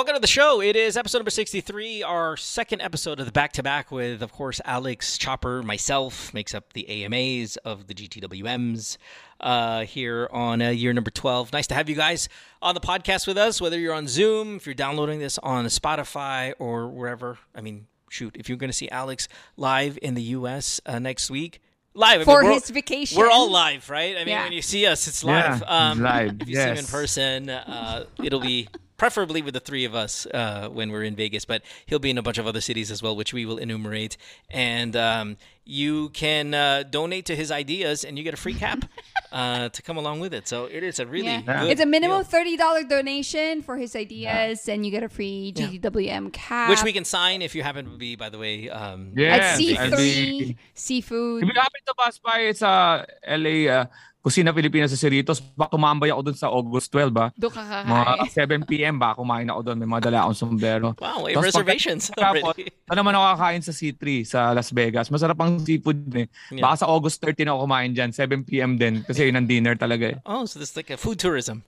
Welcome to the show. It is episode number 63, our second episode of the back to back with, of course, Alex Chopper, myself, makes up the AMAs of the GTWMs uh, here on uh, year number 12. Nice to have you guys on the podcast with us, whether you're on Zoom, if you're downloading this on Spotify or wherever. I mean, shoot, if you're going to see Alex live in the US uh, next week, live I For mean, his vacation. We're all live, right? I mean, Yeah. when you see us, it's Yeah, live. Um, live, If you see him in person, uh, it'll be preferably with the three of us uh, when we're in Vegas, but he'll be in a bunch of other cities as well, which we will enumerate. And um, you can uh, donate to his ideas, and you get a free cap uh, to come along with it. So it is a really Yeah. good It's a minimum deal. thirty dollar donation for his ideas, and you get a free GTWM cap. which we can sign if you happen to be, by the way. Um, at Yes, C I'll three seafood. If you happen to pass by sa LA, uh, Kusina Pilipinas sa Cerritos, baka tumambay ako dun sa August 12, ba? Doon ka Mga kakain. 7 p.m. ba, kumain ako dun. May mga dala akong sombrero. Wow, Tapos reservations pagka- already. Naman ako kakain sa C3 sa Las Vegas? Masarap ang seafood eh. Yeah. Baka sa August 13 ako kumain dyan. 7 p.m. din. Kasi yun ang dinner talaga eh. Oh, so this is like a food tourism.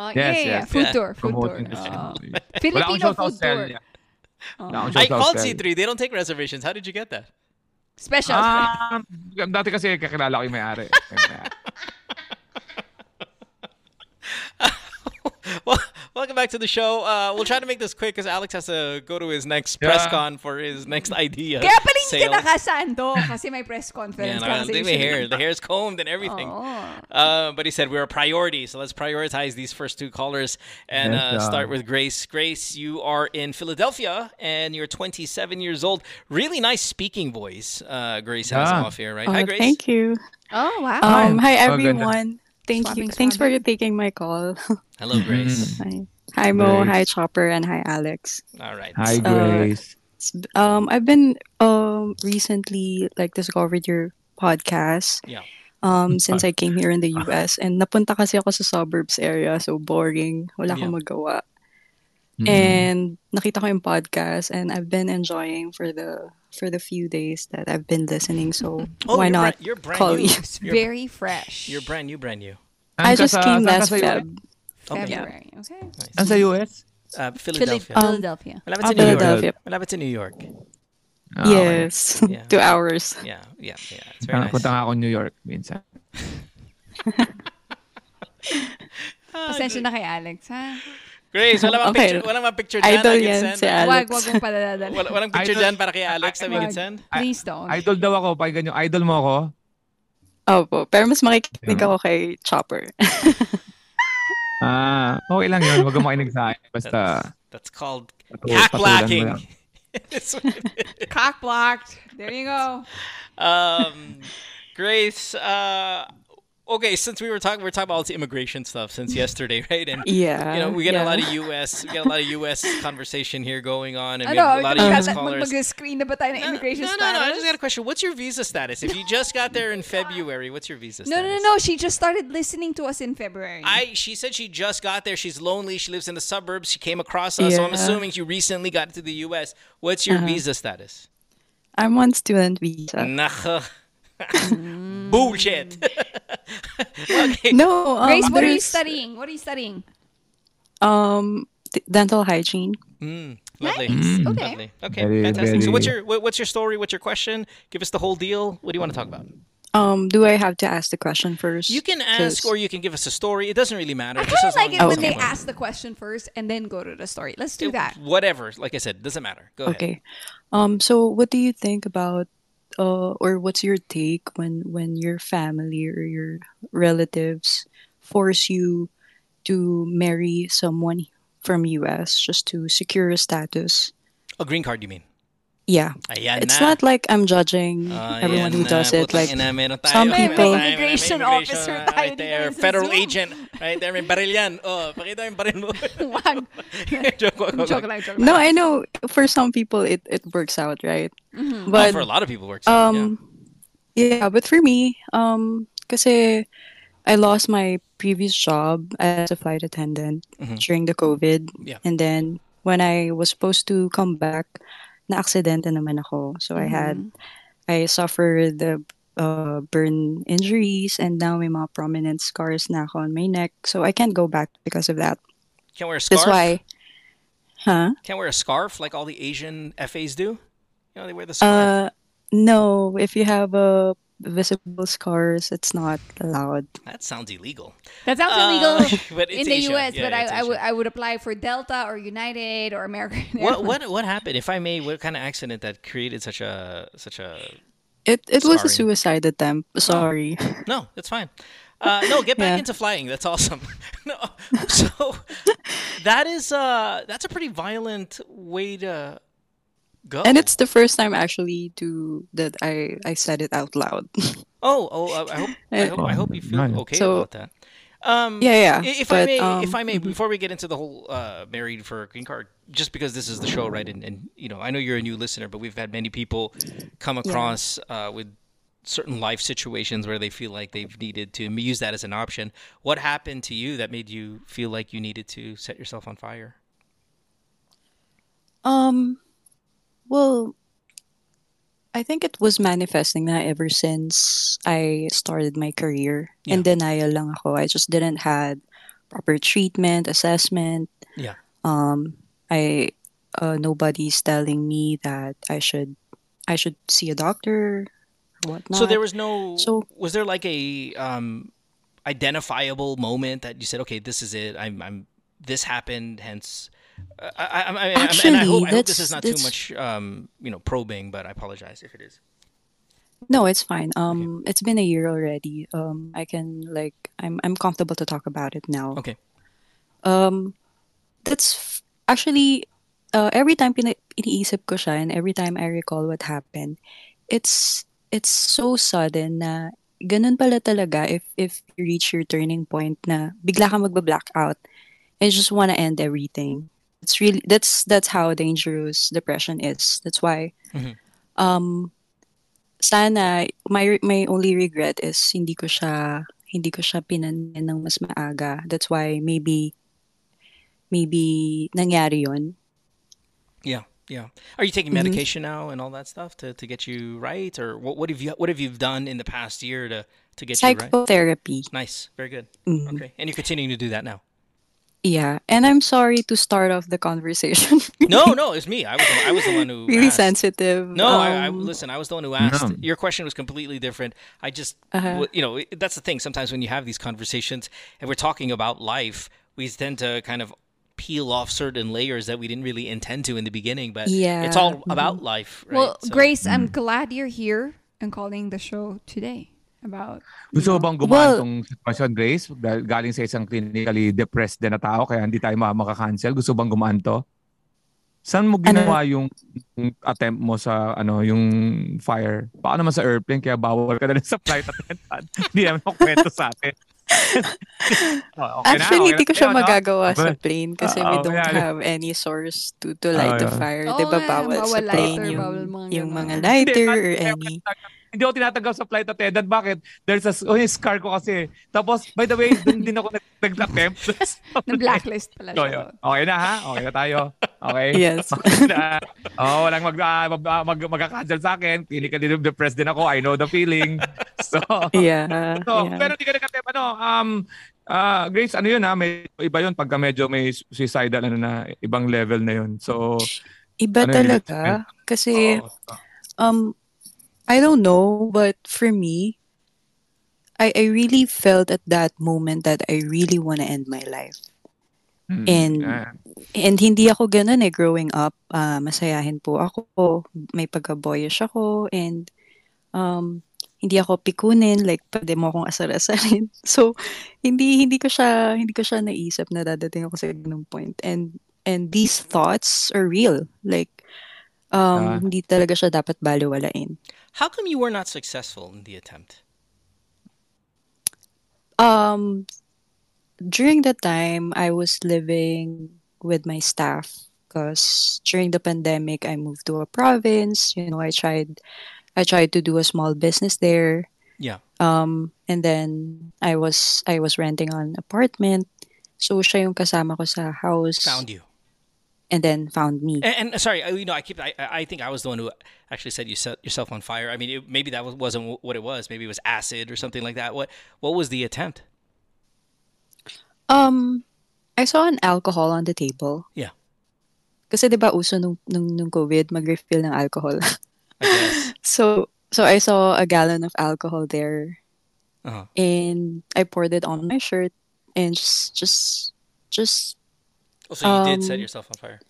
Oh, Yes, yeah, yeah, yeah. Food Yeah. tour, food tour. Promoting Oh. Wala akong Filipino food tour. Akong show I called Australia. C3. They don't take reservations. How did you get that? Special. Ah, dati kasi kakilala ko yung may-ari. Yung may-ari. well, welcome back to the show. Uh, we'll try to make this quick because Alex has to go to his next press con for his next idea. Kaya pala hindi sale. ka nakasando kasi may press Yeah, conference no, ka I my hair, the hair's combed and everything. Oh. Uh, but he said we're a priority, so let's prioritize these first two callers and Yes, uh, start with Grace. Grace, you are in Philadelphia and you're 27 years old. Really nice speaking voice. Uh, Grace has Yeah. off here, right? Oh, Hi, Grace. Thank you. Oh, wow. Um, hi Oh, Thank you. Swabbing, Thanks for taking my call. Hello, Grace. hi. Hi Mo, Grace. hi Chopper, and hi Alex. All right. Hi, Uh, Grace. S- Um, I've been um recently like discovered your podcast. Yeah. Um, since I came here in the US and napunta kasi ako sa suburbs area, so boring, wala akong magawa. Mm. And nakita ko yung podcast and I've been enjoying for the for the few days that I've been listening. So Oh, why not bra- you're brand call new. you? It's You're- very fresh. You're brand new, brand new. I Saan just sa- came saan ka last sa US? Feb. Okay. February. Okay. Saan sa US? Uh, Philip- Philadelphia. Um, Philadelphia. Malapit Ah, sa New York. Philadelphia. Malapit to New York. Ah, okay. Yes, Yeah. two hours. Yeah, yeah, yeah. It's very nice. Punta nga ako New York minsan. Pasensya na kay Alex, ha? Grace, wala bang Okay. picture, wala bang picture dyan Idol yan send? si Alex. Wag, wag mong padadadala. Wala, walang picture Idol- dyan para kay Alex na we send? Please don't. Idol daw ako. Pakinggan nyo. Idol mo ako. Opo, pero mas makikinig Yeah. ako kay Chopper. Ah, okay lang yun. Huwag kang makinig sa akin. Basta, That's called mo. That's what it is. Cock blocked. There you go. um, Grace, uh, okay, since we were talking, we are talking about all this immigration stuff since yesterday, right? And Yeah. you know, we get a lot of U.S. We get a lot of U.S. conversation here going on, and we have a lot of U.S. callers. mag-screen na ba tayo ng No, no, no, no, no, I just got a question. What's your visa status? If you just got there in February, what's your visa status? no, no, no. She just started listening to us in February. I she said she just got there. She's lonely. She lives in the suburbs. She came across us, so I'm assuming you recently got to the U.S. What's your uh-huh. visa status? I'm on student visa. Nah. Mm. Bullshit. okay. No, um, Grace, what are you studying? What are you studying? Um, d- dental hygiene. Mm, lovely. Nice. Okay. Lovely. Okay. Very, fantastic. So, what's your what, what's your story? What's your question? Give us the whole deal. What do you want to talk about? Um, do I have to ask the question first? You can ask, 'Cause- or you can give us a story. It doesn't really matter. I kind of like it when it's they ask the question first and then go to the story. Let's do that. Whatever. Like I said, doesn't matter. Go ahead. Okay. Um, so what do you think about uh or what's your take when when your family or your relatives force you to marry someone from US just to secure a status? A green card, you mean? Yeah. Ayan It's na. not like I'm judging Ah, everyone yan who na. does it. Putang Like ina, meron tayo. some Meron people- tayo, may Immigration immigration, officer tayo right dito there. sa Federal Zoom. agent. Right there. May baril yan. Oh, pakita yung baril mo. Wag. joke, wag, wag, Joke wag. lang, joke no. I know for some people it, it works out, right? Mhm. Oh, But for a lot of people, it works out. yeah. Um, yeah. but for me, um, kasi I lost my previous job as a flight attendant Mhm. during the COVID, Yeah. and then when I was supposed to come back, na-aksidente naman ako. So I had, Mhm. I suffered the uh, burn injuries, and now may mga prominent scars na ako on my neck. So I can't go back because of that. Can't wear a scarf. That's why. Huh? Can't wear a scarf like all the Asian FAs do. You know, they wear the scarf. Uh, no. If you have a visible scars, it's not allowed. that sounds illegal. That sounds Uh, illegal but it's in the Asia. U.S., Yeah, but yeah, it's I, I would I would apply for Delta or United or American. What Airlines. what what happened? If I may, what kind of accident that created such a such a It it was a suicide attempt. Sorry. No, that's fine. Uh, no, get back Yeah. into flying. That's awesome. no, so that is uh, that's a pretty violent way to go. And it's the first time actually to that I I said it out loud. oh oh uh, I hope I hope, I hope you feel okay So- about that. Um, yeah, yeah. i- If I may, um, if I may, before we get into the whole uh, married for a green card, just because this is the show, right? And, and you know, I know you're a new listener, but we've had many people come across uh, with certain life situations where they feel like they've needed to use that as an option. What happened to you that made you feel like you needed to set yourself on fire? Um, well, I think it was manifesting na ever since I started my career. In denial lang ako. I just didn't had proper treatment, assessment. Yeah. Um, I uh, nobody's telling me that I should I should see a doctor or whatnot. So there was no. So- was there like a um, identifiable moment that you said, "Okay, this is it. I'm. I'm. This happened. Hence." I, I, I, and I hope, Actually, I hope this is not too much, um, you know, probing. But I apologize if it is. No, it's fine. Um, it's been a year already. Um, I can like I'm I'm comfortable to talk about it now. Okay. Um, that's f- actually uh, every time pina- iniisip ko siya and every time I recall what happened, it's it's so sudden na ganun pala talaga if if you reach your turning point na bigla ka magba-black out and you just want to end everything. It's really that's that's how dangerous depression is. That's why Mhm. um sana my my only regret is hindi ko siya hindi ko siya pinanin ng mas maaga. That's why maybe maybe nangyari yon. Yeah, yeah. Are you taking medication now and all that stuff to, to get you right, or what? What have you What have you done in the past year to to get you right? Psychotherapy. Nice, very good. Mhm. Okay, and you're continuing to do that now. Yeah, and I'm sorry to start off the conversation. No, no, it's me. I was the, I was the one who really asked. sensitive. No, I, I Um, listen. I was the one who asked. No. Your question was completely different. I just, Uh-huh. you know, that's the thing. Sometimes when you have these conversations and we're talking about life, we tend to kind of peel off certain layers that we didn't really intend to in the beginning. But Yeah, it's all about life, right? Well, So- Grace, I'm glad you're here and calling the show today about. Gusto mo bang gumaan Well- tong sitwasyon, Grace? Dahil Galing sa isang clinically depressed din na tao, kaya hindi tayo ma- makakancel. Gusto bang gumaan to? Saan mo ginawa yung yung attempt mo sa ano yung fire? Baka naman sa airplane, kaya bawal ka na sa flight attendant. Hindi naman ako kwento sa atin. Oh, okay na, Actually, okay hindi na ko siya tayo, no? magagawa sa Okay. plane kasi Ah, we oh, don't yeah. have any source to to light the yeah. fire. Oo Di ba nga, bawal sa bawal plane lighter, yung, bawal mga yung mga lighter or any. Hindi ako tinatanggap sa flight attendant. Bakit? There's a oh, yung scar ko kasi. Tapos, by the way, dun din ako nag- nag-attempt. Na blacklist pala So, siya. yun. Okay na ha? Okay na tayo. Okay? Yes. Oh, walang mag, ah, mag, ah, mag, magka-cancel sa akin. Clinically depressed din ako. I know the feeling. So, Yeah. so yeah. pero hindi ka nag ano, um, ah, Grace, ano yun ha? May, iba yun pagka medyo may suicidal ano na, ibang level na yun. So, Iba ano yun? talaga. Kasi, oo. um, I don't know, but for me, I, I really felt at that moment that I really want to end my life. Hmm. And Ah. And hindi ako ganun eh, growing up. ah, masayahin po ako. May pagka-boyish ako. And um, hindi ako pikunin. Like, pwede mo akong asar-asarin. So, hindi hindi ko siya hindi ko siya naisip na dadating ako sa ganung point. And and these thoughts are real. Like, um, Ah. hindi talaga siya dapat baliwalain. How come you were not successful in the attempt? Um, during the time, I was living with my staff because during the pandemic, I moved to a province. You know, I tried, I tried to do a small business there. Yeah. Um, and then I was I was renting an apartment. So siya yung kasama ko sa house. Found you. And then found me. And, and sorry, I- you know, I keep. I, I think I was the one who actually said you set yourself on fire. I mean, it, maybe that was, wasn't what it was. Maybe it was acid or something like that. What What was the attempt? Um, I saw an alcohol on the table. Yeah. Kasi 'di ba uso nung, nung, nung COVID, mag-refill ng alcohol. So, so I saw a gallon of alcohol there Uh-huh. and I poured it on my shirt and just, just, just, Oh, so you did set Um, yourself on fire.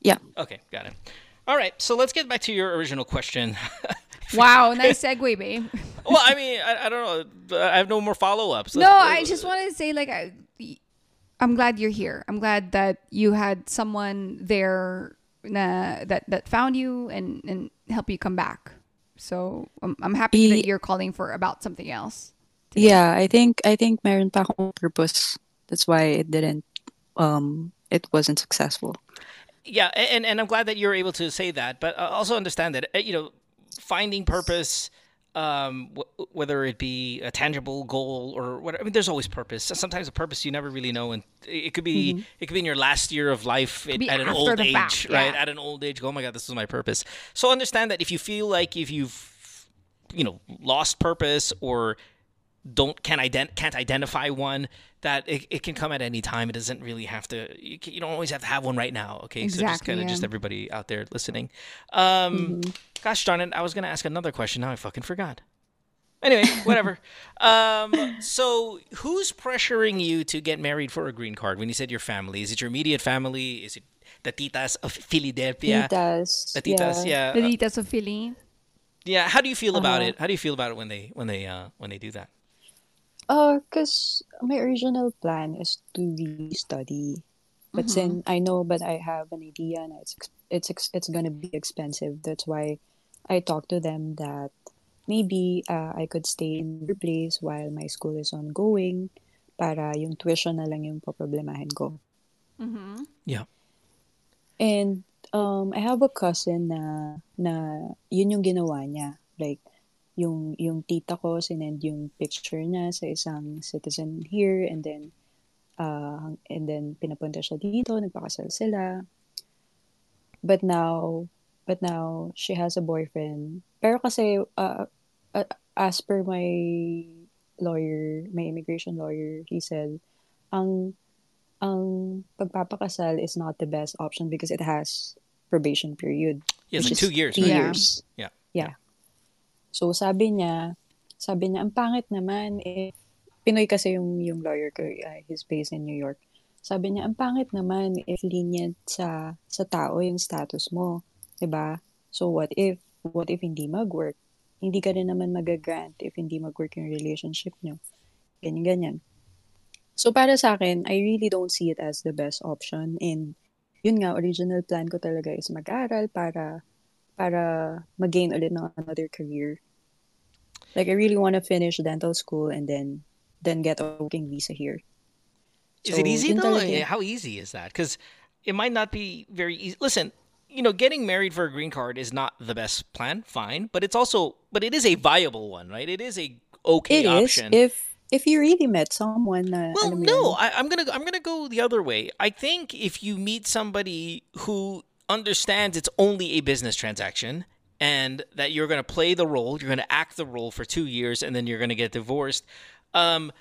yeah. Okay, got it. All right, so let's get back to your original question. Wow, nice segue, babe. well, I mean, I, I don't know. I have no more follow-ups. No, I just wanted to say like I, I'm glad you're here. I'm glad that you had someone there na, that that found you and and help you come back. So I'm, I'm happy that you're calling for about something else. yeah, I think, I think meron pa akong purpose. That's why it didn't, um, it wasn't successful. Yeah, and and I'm glad that you're able to say that, but uh, also understand that uh, you know, finding purpose, um, w- whether it be a tangible goal or whatever. I mean, there's always purpose. Sometimes a purpose you never really know, and it could be it could be in your last year of life at, at an old age, fact, right? yeah. At an old age, go, oh my god, this is my purpose. So understand that if you feel like if you've you know lost purpose or don't can ident- can't identify one that it, it can come at any time. It doesn't really have to you, can, you don't always have to have one right now okay? Exactly, so just kind of yeah. just everybody out there listening. Um Mm-hmm. gosh darn it i was gonna ask another question. Now i fucking forgot. Anyway whatever. Um so who's pressuring you to get married for a green card when you said your family? Is it your immediate family? Is it the titas of philadelphia? Titas, the titas yeah. The yeah, Ditas of Philly. yeah how do you feel about Uh-huh. it? How do you feel about it when they when they uh when they do that Uh, cause my original plan is to study, but since I know, but I have an idea, and it's it's it's gonna be expensive. That's why I talked to them that maybe uh, I could stay in their place while my school is ongoing, para yung tuition na lang yung poproblemahin ko. Mm-hmm. yeah And um, I have a cousin na na yun yung ginawa niya. Like yung yung tita ko sinend yung picture niya sa isang citizen here and then uh, and then pinapunta siya dito, nagpakasal sila. But now but now she has a boyfriend. Pero kasi uh, uh, as per my lawyer, my immigration lawyer, he said ang ang pagpapakasal is not the best option because it has probation period. yeah, like two years three right? Yeah. years. Yeah. Yeah. So sabi niya, sabi niya, ang pangit naman eh, Pinoy kasi yung, yung lawyer ko, uh, he's based in New York. Sabi niya, ang pangit naman if lenient sa, sa tao yung status mo. 'di ba So what if, what if hindi mag-work? Hindi ka rin naman mag-grant if hindi mag-work yung relationship niyo. Ganyan-ganyan. So para sa akin, I really don't see it as the best option. And yun nga, original plan ko talaga is mag-aral para para mag-gain ulit ng another career. Like I really want to finish dental school and then then get a working visa here. Is it easy though? talaga. Eh, How easy is that? Because it might not be very easy. Listen, you know, getting married for a green card is not the best plan. Fine, but it's also, but it is a viable one, right? It is a okay It is option. if if you really met someone na well, no, I, I'm gonna I'm gonna go the other way. I think if you meet somebody who understands it's only a business transaction and that you're gonna play the role, you're gonna act the role for two years, and then you're gonna get divorced. Um,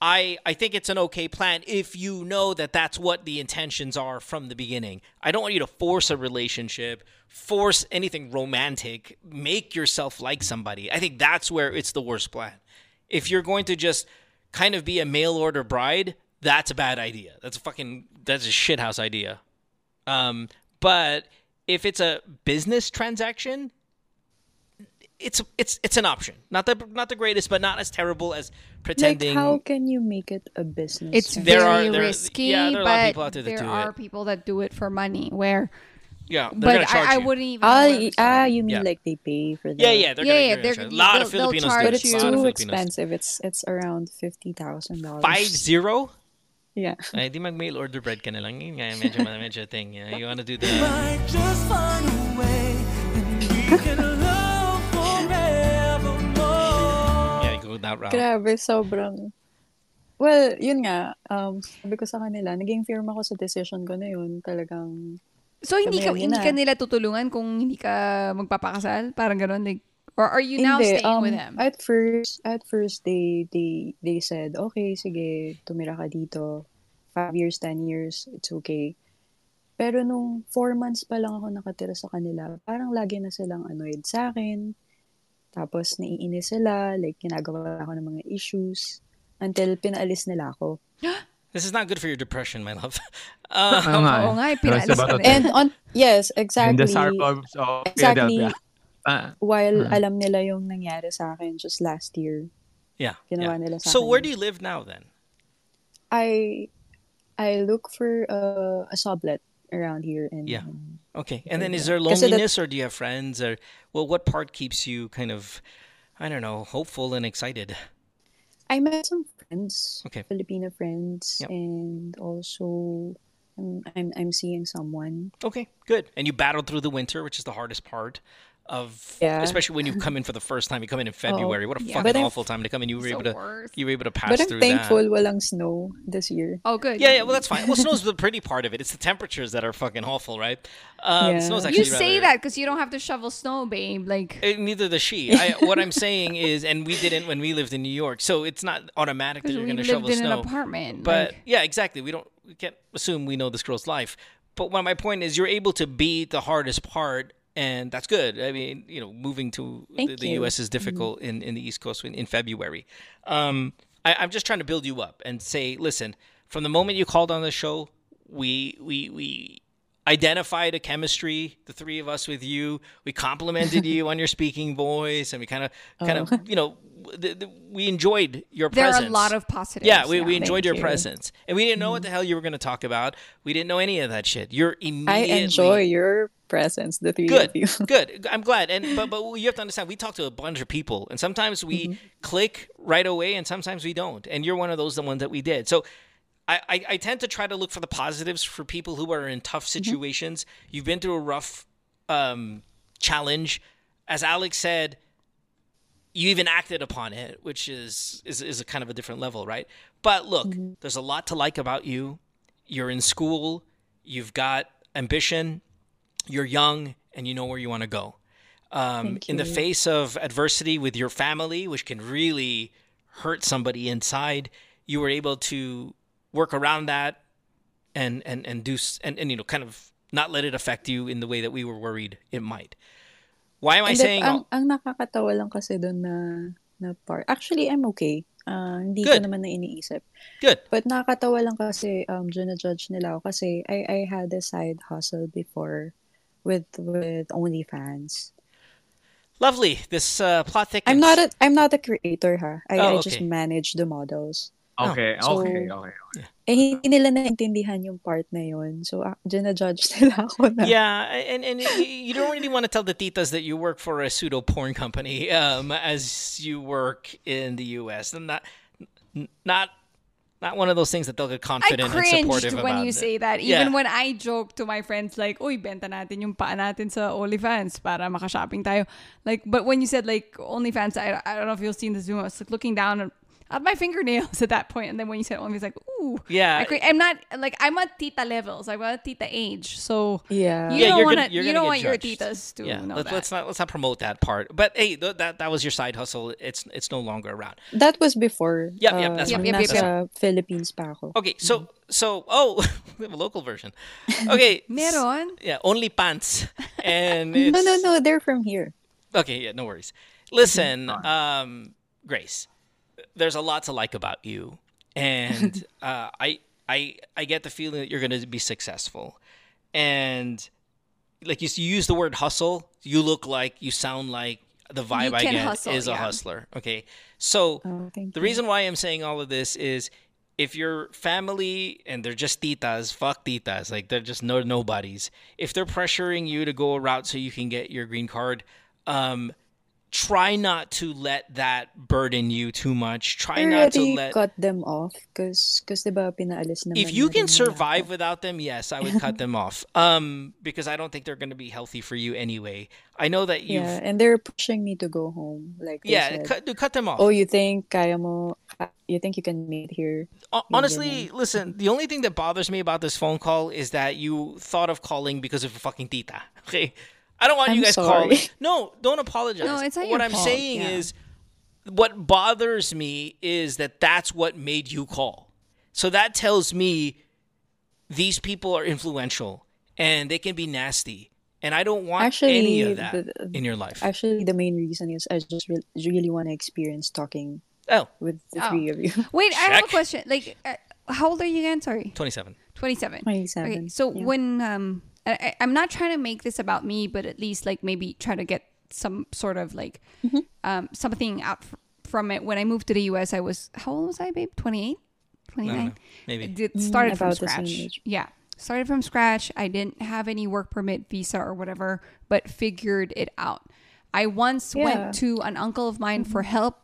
I I think it's an okay plan if you know that that's what the intentions are from the beginning. I don't want you to force a relationship, force anything romantic, make yourself like somebody. I think that's where it's the worst plan. If you're going to just kind of be a mail order bride, that's a bad idea. That's a fucking that's a shithouse idea. Um, but if it's a business transaction, it's it's it's an option. Not the not the greatest, but not as terrible as like pretending. how can you make it a business? It's There very are- there- risky, yeah, there are a lot of but people out there that there do are it. people that do it for money. Where, yeah, but I, I wouldn't even. ah, know where y- to start. ah, you mean Yeah. like they pay for that? yeah, yeah, they're Yeah, gonna, yeah, they're they're- a lot of they'll- they'll Filipinos charge But it's A lot of too expensive. It's it's around fifty thousand dollars. Five zero. Yeah. Ay, di mag-mail order bread ka na lang. Yun nga, medyo, medyo thing. Yeah. You wanna do the... just find a way and we can love forevermore. Yeah, you go that route. Grabe, sobrang... Well, yun nga, um, sabi ko sa kanila, naging firm ako sa decision ko na yun. Talagang, So hindi ka hindi na. ka nila tutulungan kung hindi ka magpapakasal, parang gano'n like or are you now Hindi, staying um, with them? At first, at first they they they said, okay, sige, tumira ka dito. Five years, ten years, it's okay. Pero nung four months pa lang ako nakatira sa kanila, parang lagi na silang annoyed sa akin. Tapos naiinis sila, like ginagawa ako ng mga issues. Until pinaalis nila ako. This is not good for your depression, my love. Oo Uh, nga Oo eh. nga, That's pinaalis. And on, yes, In exactly. the suburbs of Exactly. Philadelphia. Ah, While Hmm. alam nila yung nangyari sa akin just last year. yeah. Ginawa yeah. nila sa So akin where do you live now then? I I look for uh, a sublet around here and Yeah. um, Okay. And then is there Kasi that- loneliness or do you have friends or well what part keeps you kind of I don't know, hopeful and excited? I met some friends, Okay. Filipino friends, Yep. and also um, I'm I'm seeing someone. Okay, good. And you battled through the winter, which is the hardest part of Yeah. especially when you come in for the first time. You come in in February. what a yeah. fucking But I'm- awful time to come in. You were It's able to worst. you were able to pass But I'm through thankful that. walang snow this year. Oh, good. Yeah, yeah, well that's fine. Well, snow's the pretty part of it. It's the temperatures that are fucking awful, right? Um, Yeah. Snow's You actually say rather- that because you don't have to shovel snow, babe. Like, Uh, neither does she. I, what I'm saying is, and we didn't when we lived in New York, so it's not automatic that you're going to shovel in snow. an apartment. But like, yeah, exactly. We don't we can't assume we know this girl's life. But what my point is, you're able to beat the hardest part, and that's good. I mean, you know, moving to the, the. U.S. is difficult in, in the East Coast in, in February. Um, I, I'm just trying to build you up and say, listen, from the moment you called on the show, we we we identified a chemistry, the three of us with you. We complimented you on your speaking voice, and we kind of kind of oh. you know. The, the, we enjoyed your there presence. are a lot of positives. Yeah, we, we enjoyed your you. presence. And we didn't know what the mm-hmm. hell you were going to talk about. We didn't know any of that shit. You're immediately. I enjoy your presence, the three good. of you. good. I'm glad. And but but you have to understand we talk to a bunch of people and sometimes we mm-hmm. click right away and sometimes we don't. And you're one of those the ones that we did. So I, I, I tend to try to look for the positives for people who are in tough situations. You've been through a rough um, challenge. As Alex said, you even acted upon it, which is, is is a kind of a different level, right? But look, there's a lot to like about you. You're in school, you've got ambition, you're young, and you know where you want to go. Um, in the face of adversity with your family, which can really hurt somebody inside, you were able to work around that and and and do and, and you know kind of not let it affect you in the way that we were worried it might. Why am I And saying ang, ang nakakatawa lang kasi doon na, na part. Actually, I'm okay. Ah, hindi Good. ko naman na iniisip. good? But nakakatawa lang kasi um, judge nila ako kasi I, I had a side hustle before with with OnlyFans. Lovely. This uh, plot thickens. I'm not a I'm not a creator ha. I, Oh, I just manage the models. Okay, So- okay, okay. Eh hindi nila naintindihan yung part na yun. So uh, judge nila ako na. Yeah, and and you don't really want to tell the titas that you work for a pseudo porn company um, as you work in the U.S. And not not not one of those things that they'll get I confident and supportive cringed about. when you it. say that. Yeah. Even when I joke to my friends, like, uy, benta natin yung paa natin sa OnlyFans para makashopping tayo. Like, but when you said, like, OnlyFans, I, I don't know if you've seen this Zoom. I was like, looking down at my fingernails at that point. And then when you said OnlyFans, like, ooh. Yeah. I cring- I'm not, like, I'm at tita levels. I'm at tita age. So, Yeah. you Yeah, don't you're want gonna- you're you don't get want your judged. titas to yeah, know let's, that. let's not let's not promote that part. But hey, th- that that was your side hustle. It's it's no longer around. That was before. Yep, yep, uh, that's Yep, fine. yep, yep, nasa Philippines pa ako. Okay, so so oh, we have a local version. Okay, Meron? Yeah, only pants, and No, no, no. They're from here. Okay, yeah, no worries. Listen, um, Grace, there's a lot to like about you, and uh, I, I, I get the feeling that you're going to be successful, and like you, you use the word hustle. You look like, you sound like the vibe I get hustle, is a yeah. hustler. Okay, so Oh, the you. reason why I'm saying all of this is if your family and they're just titas, fuck titas, like they're just no nobodies. If they're pressuring you to go a route so you can get your green card, um, try not to let that burden you too much. Try not to let. cut them off because cause diba pinaalis naman If you can survive ako. without them, yes, I would cut them off. Um, because I don't think they're going to be healthy for you anyway. I know that you've. Yeah, and they're pushing me to go home. Like Yeah, cut, cut them off. oh, you think kaya mo, ah, you think you can meet here? Hon- Honestly, listen, the only thing that bothers me about this phone call is that you thought of calling because of a fucking tita. Okay? I don't want you I'm guys sorry. calling. No, don't apologize. No, it's not what your I'm fault, saying yeah. is what bothers me is that that's what made you call. So that tells me these people are influential and they can be nasty. And I don't want Actually, any of that the- in your life. Actually, the main reason is I just re- really want to experience talking oh, with the Oh. three of you. Wait, I have a question. Like, uh, how old are you again? Sorry, 27. twenty-seven. 27. Okay, so yeah. when um, I, I- I'm not trying to make this about me, but at least like maybe try to get some sort of like Mm-hmm. um something out f- from it. When I moved to the U.S., I was how old was I, babe? 28? 29? know. Maybe. Did, started from about the same scratch. Yeah, started from scratch. I didn't have any work permit, visa, or whatever, but figured it out. I once Yeah. went to an uncle of mine for help,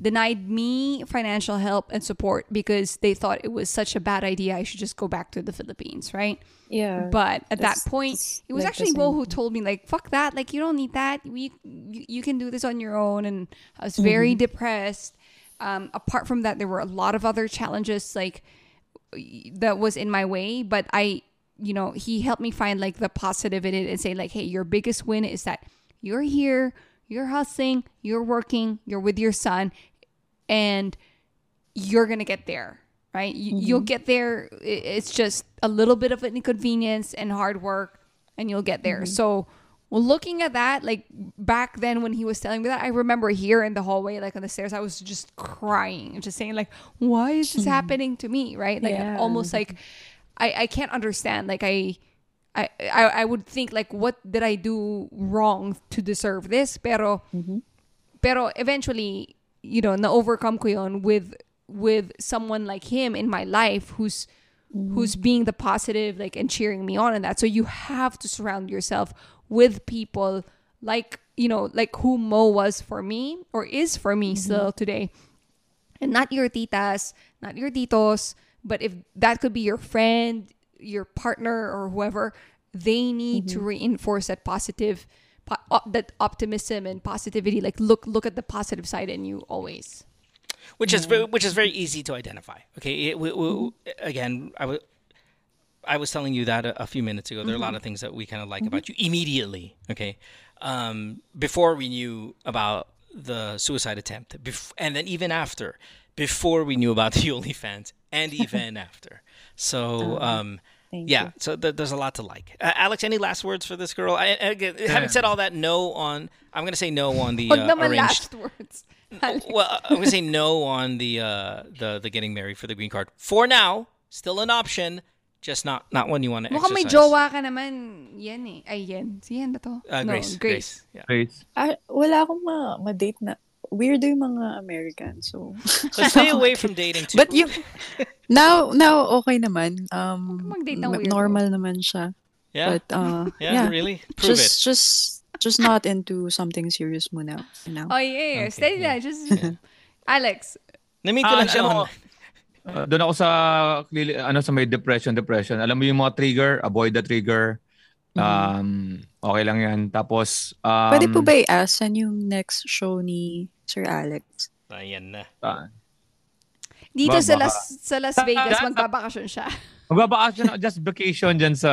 denied me financial help and support because they thought it was such a bad idea. I should just go back to the Philippines, right? yeah. But at that point, it was like actually same. who told me like, "Fuck that! Like you don't need that. We you, you can do this on your own." And I was very Mm-hmm. depressed. Um, apart from that, there were a lot of other challenges like that was in my way. But I, you know, he helped me find like the positive in it and say like, "Hey, your biggest win is that you're here, you're hustling, you're working, you're with your son, and you're gonna get there." Right, you, mm-hmm. you'll get there. It's just a little bit of an inconvenience and hard work, and you'll get there. Mm-hmm. So, well, looking at that, like back then when he was telling me that, I remember here in the hallway, like on the stairs, I was just crying, just saying like, "Why is this mm-hmm. happening to me?" Right, like Yeah. almost like I I can't understand. Like I. I, I I would think like what did I do wrong to deserve this? Pero mm-hmm. pero eventually you know na overcome ko with with someone like him in my life who's mm-hmm. who's being the positive like and cheering me on and that. So you have to surround yourself with people like you know like who Mo was for me or is for me mm-hmm. still today. And not your titas, not your titos, but if that could be your friend, your partner, or whoever, they need to mm-hmm. reinforce that positive, po- op- that optimism and positivity. Like look, look at the positive side in you always. which is very, which is very easy to identify. Okay, it, we, we, mm-hmm. again, I was I was telling you that a, a few minutes ago. There are a lot mm-hmm. of things that we kind of like about you immediately. Okay, um, before we knew about the suicide attempt, bef- and then even after, before we knew about the OnlyFans, and even after. So. Um, Thank yeah, you. so th- there's a lot to like. Uh, Alex, any last words for this girl? I, I, again, having said all that, no on. I'm gonna say no on the Wag uh, naman arranged last words. well, I'm gonna say no on the uh, the the getting married for the green card. For now, still an option, just not not one you want to Mukhang exercise. may jowa ka naman. Yan eh. Ay, yan. Si yan na to. Uh, no, Grace, Grace. Yeah. Grace. Ah, wala akong ma- ma-date na. Weirdo yung mga Americans, so... But stay away from dating too. But yung... Now, now, okay naman. Um, normal naman siya. yeah, But, uh, yeah, yeah. really, prove just, it. just, just not into something serious muna. for now. Oh, yeah. yeah. Steady lang. Just... Alex. Namiit ko Ah, lang siya ano. Uh, doon ako sa ano sa may depression depression. Alam mo yung mga trigger, avoid the trigger. Um okay lang 'yan. Tapos um Pwede po ba i-ask saan yung next show ni Sir Alex? Ayan na. ah, Dito Ba- sa Las, sa Las Vegas, magbabakasyon siya. Magbabakasyon just vacation diyan sa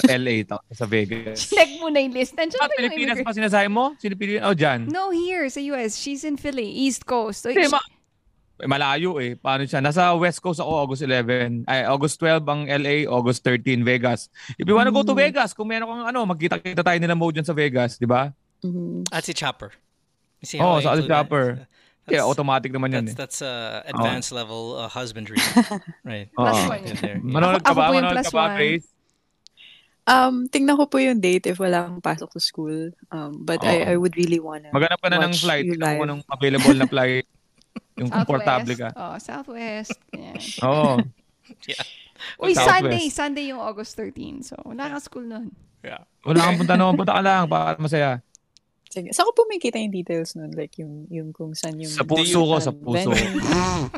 LA ta, sa Vegas. Check mo na yung list. Nandiyan Ah, Pilipinas pa sinasabi mo? Sino Pilipinas? Oh, diyan. No, here sa US. She's in Philly, East Coast. She- ma- eh, malayo eh. Paano siya? Nasa West Coast ako August 11. Ay, August 12 ang LA, August 13 Vegas. If you wanna go to Vegas, kung meron kang ano, magkita-kita tayo nila mo dyan sa Vegas, di ba? Mhm. At si Chopper. See how Oo, I sa include? Chopper. That's, Yeah, automatic naman yan that's, eh. that's uh, advanced level uh, husbandry. right. Oo. Plus one yun. There. Manonood ka Ako ba? po yung Manonood plus ka ba, one. Grace? Um, tingnan ko po yung date if wala akong pasok sa school. Um, but I, Oo. I would really wanna Maghanap ka na ng watch flight. Tingnan mo ng available na flight. Yung komportable Southwest. ka. Oh, Southwest. Yeah. Oo. Yeah. Uy, Southwest. Sunday. Sunday yung August 13. So, wala kang school nun. Yeah. Wala kang punta naman. Punta ka lang para masaya. Sige. Saan ko po may kita yung details nun? Like yung, yung kung saan yung... Sa puso ko, sa puso. venue?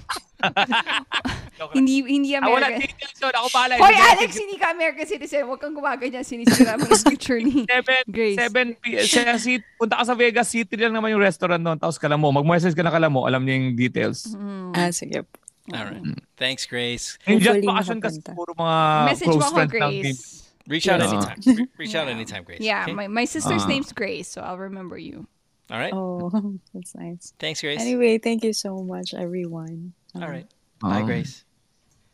Hindi hindi Ah, wala American. details yun. Ako pala. Hoy, Alex, hindi ka American citizen. Huwag kang gumaganyan. Sinisira mo yung picture ni Seven, Grace. seven, p- sa seat, punta ka sa Vegas City lang naman yung restaurant doon. Tapos kala mo, mag-message ka na kala mo, alam niya yung details. Ah, sige po. All right. Thanks, Grace. Yung just Hopefully vacation kasi puro mga Message close mo ako, friends lang din. Grace. Reach out anytime. Re- Reach out anytime, Grace. Yeah, okay? my, my sister's Ah. name's Grace, so I'll remember you. All right. Oh, that's nice. Thanks, Grace. Anyway, thank you so much, everyone. Um, All right. Bye, Ah. Grace.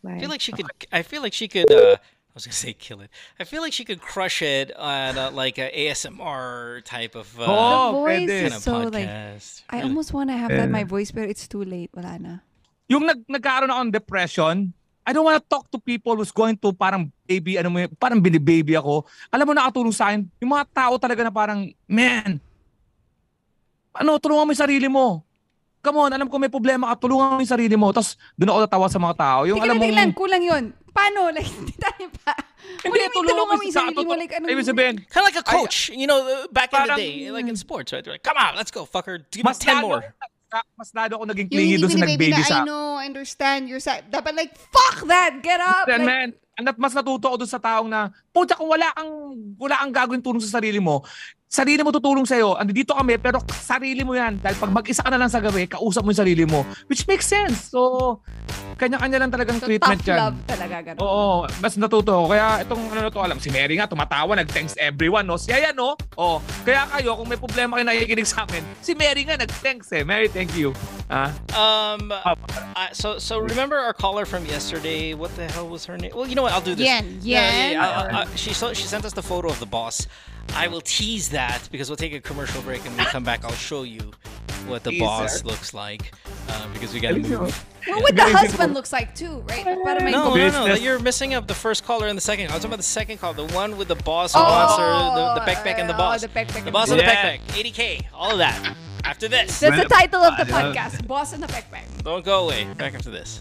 I feel like she could. I feel like she could uh, I was gonna say kill it. I feel like she could crush it on uh, like a ASMR type of uh, Oo, The voice pwede. is kind of so, like. I Really. almost want to have that Yeah. my voice, but it's too late. Wala na. Yung nag nagkaroon ako ng depression, I don't wanna talk to people who's going to parang baby, ano mo yun, parang binibaby ako. Alam mo, nakatulong sa akin, yung mga tao talaga na parang, man, ano, tulungan mo yung sarili mo. Come on, alam ko may problema ka, tulungan mo yung sarili mo. Tapos doon ako natawa sa mga tao. Yung Teka alam lang, mo, lang, kulang yun. Paano? Like, hindi tayo pa. hindi, tulungan mo yung sa- sarili mo? Like, anong- Ibig sabihin, Kind of like a coach, you know, back in the Parang- day, like in sports, right? Like, come on, let's go, fucker. Give me mas 10 lalo, more. Mas lalo ako naging clingy doon sa nag-baby na, sa I know, I understand your side. Dapat like, fuck that! Get up! Then, Like, man, and mas natuto ako doon sa taong na, puta kung wala kang, wala kang gagawin tulong sa sarili mo, sarili mo tutulong sa'yo. Andito kami, pero sarili mo yan. Dahil pag mag-isa ka na lang sa gabi, kausap mo yung sarili mo. Which makes sense. So, kanya-kanya lang talagang so treatment tough yan. love talaga, ganun. Oo, mas natuto ako. Kaya itong ano na to, alam, si Mary nga, tumatawa, nag-thanks everyone, no? Siya yan, no? Oh, kaya kayo, kung may problema kayo nakikinig sa amin, si Mary nga, nag-thanks eh. Mary, thank you. Ah, Um, Ah, I, so so remember our caller from yesterday? What the hell was her name? Well, you know what? I'll do this. Yen. Yeah, yeah, Yen. yeah. I- I- I- she so, she sent us the photo of the boss. I will tease that because we'll take a commercial break and when we come back, I'll show you what the Teaser. boss looks like uh, because we gotta move. Well, what the husband looks like too, right? Para may No, no, no, Business. You're missing up the first caller and the second. I was talking about the second call, the one with the boss who wants the, the backpack and the Oh, boss. the backpack The boss the and the boss. backpack. 80k, all of that. After this, That's the title of the podcast. Boss in the backpack. don't go away. Back after this.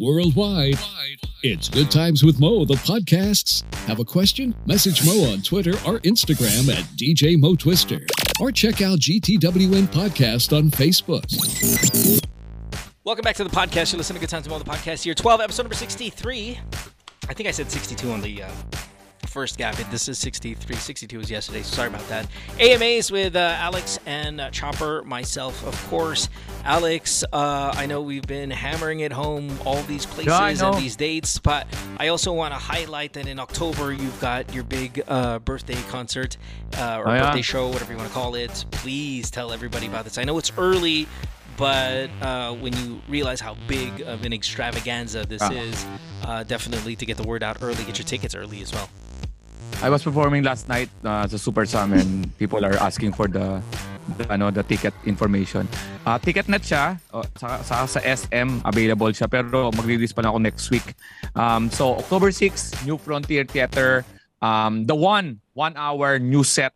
Worldwide, it's Good Times with Mo, the podcasts. Have a question? Message Mo on Twitter or Instagram at DJ Mo Twister. Or check out GTWM Podcast on Facebook. Welcome back to the podcast. You're listening to Good Times with Mo, the podcast here. 12, episode number 63. I think I said 62 on the uh, first gap. This is 63. 62 was yesterday. Sorry about that. AMAs with uh, Alex and uh, Chopper, myself, of course. Alex, uh, I know we've been hammering it home, all these places and these dates, but I also want to highlight that in October you've got your big uh, birthday concert uh, or Oh, yeah. birthday show, whatever you want to call it. Please tell everybody about this. I know it's early, but uh, when you realize how big of an extravaganza this Ah. is, uh, definitely to get the word out early, get your tickets early as well. I was performing last night uh, sa Super Sam and people are asking for the, the ano the ticket information. Uh, Ticketnet siya, uh, sa, sa, sa SM available siya pero magre-release pa lang ako next week. Um, so October 6, New Frontier Theater, um, the one, one hour new set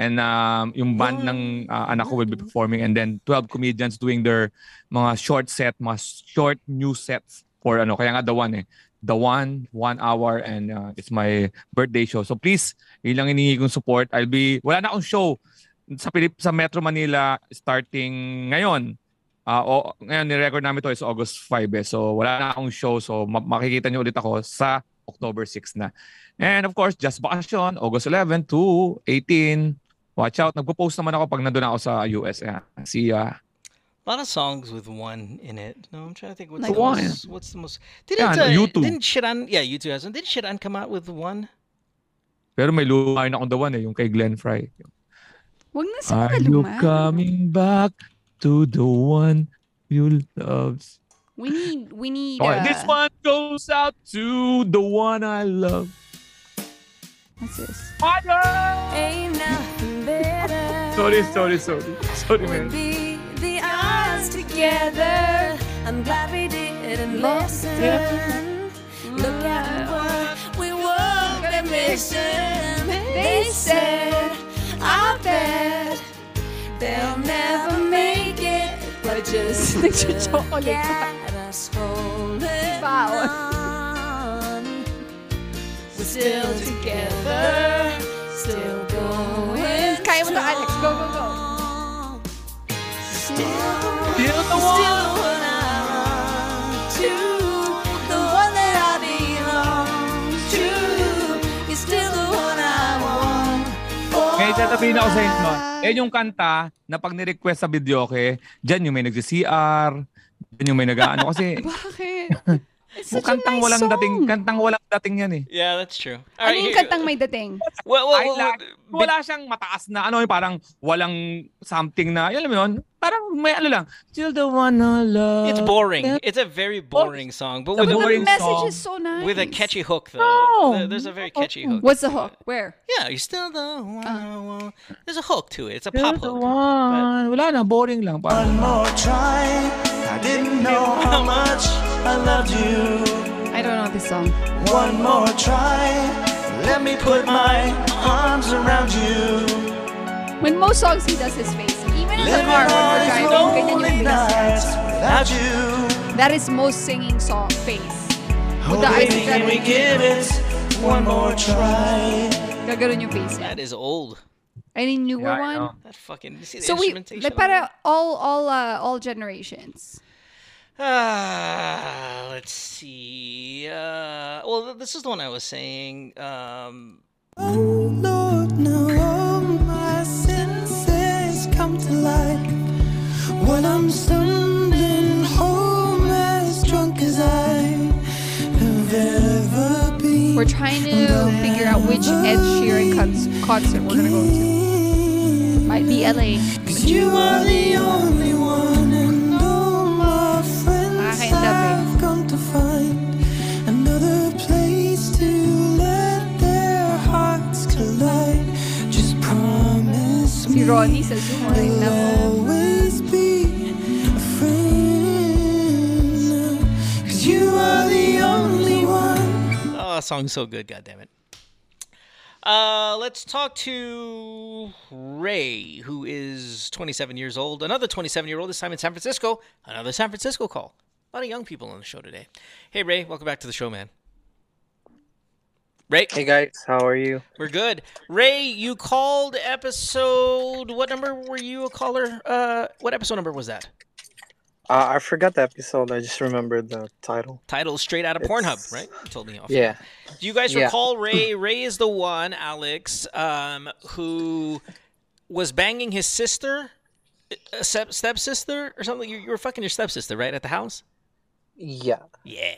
and um, yung band ng uh, anak ko will be performing and then 12 comedians doing their mga short set, mga short new sets for ano, kaya nga the one eh. The one, one hour and uh, it's my birthday show. So please, yun lang hinihingi kong support. I'll be, wala na akong show sa Pilip sa Metro Manila starting ngayon. Ah, o ngayon ni-record namin to is August 5 eh. So wala na akong show. So ma- makikita niyo ulit ako sa October 6 na. And of course, Just Vacation, August 11 to 18. Watch out. Nagpo-post naman ako pag nandun ako sa US. Yeah. See ya. A lot of songs with one in it. No, I'm trying to think what's Like the one. most. What's the most? Didn't Yeah, uh, U2. didn't Sheeran? Yeah, U2 has one. Didn't Sheeran come out with one? Pero may lumayan akong the one eh, yung kay Glenn Frey. Huwag na sa Are you luma. coming back to the one you loved? We need we need Okay, uh, this one goes out to the one I love. What's this? Fire! Ain't nothing better. Sorry, sorry, sorry. Sorry, man. The together. I'm glad we didn't listen. Look at what we were mission They said, I bet they'll never make it. But just get pa. us holding Wow. on. We're still together, Tatabihin ako sa inyo. Yan yung kanta na pag ni-request sa video, okay? Diyan yung may nagsi-CR, diyan yung may nag-ano. Kasi Bakit? It's such a kantang nice walang song. dating, kantang walang dating yan eh. Yeah, that's true. Ano yung kantang may dating? Well, well, well, like, wala siyang mataas na ano, yung parang walang something na, alam mo yun, parang may ano lang, still the one I love. it's boring. It's a very boring oh, song, but The with a, But boring the message song. is so nice. with a catchy hook though. No. There's a very oh. catchy hook. What's the hook? Where? Yeah, you're still the one. I uh-huh. want. There's a hook to it. It's a Still pop the hook. one. Wala na, boring lang. Parang, more try. I didn't know how much I loved you. I don't know this song. One more try. Let me put my arms around you. When most songs he does his face. Even in the car when we're driving, ganyan yung face. without you. That is most singing song face. With the Oh, eyes can we give it one more try? Gaganon yung face. That is old. Any newer Yeah, one? That fucking. You see the So we instrumentation. like on para all all uh, all generations. Ah, let's see. Uh, well, this is the one I was saying. Um, Oh Lord, now to life when I'm stumbling home as drunk as I have ever been. We're trying to figure out which Ed Sheeran concert we're gonna go to. Might be LA. Cause you are the only one, and all my friends you are the only one. oh, that song's so good. God damn it. Uh, let's talk to Ray, who is 27 years old. Another 27 year old, this time in San Francisco. Another San Francisco call. A lot of young people on the show today. Hey, Ray, welcome back to the show, man. Ray, Hey guys, how are you? we're good. Ray, you called episode. What number were you a caller? Uh, what episode number was that? Uh, I forgot the episode. I just remembered the title. Title straight out of It's- Pornhub, right? You told me off. Yeah. Do you guys Yeah. recall Ray? Ray is the one, Alex, um, who was banging his sister, a step stepsister or something. You, you were fucking your stepsister, right, at the house? Yeah. Yeah.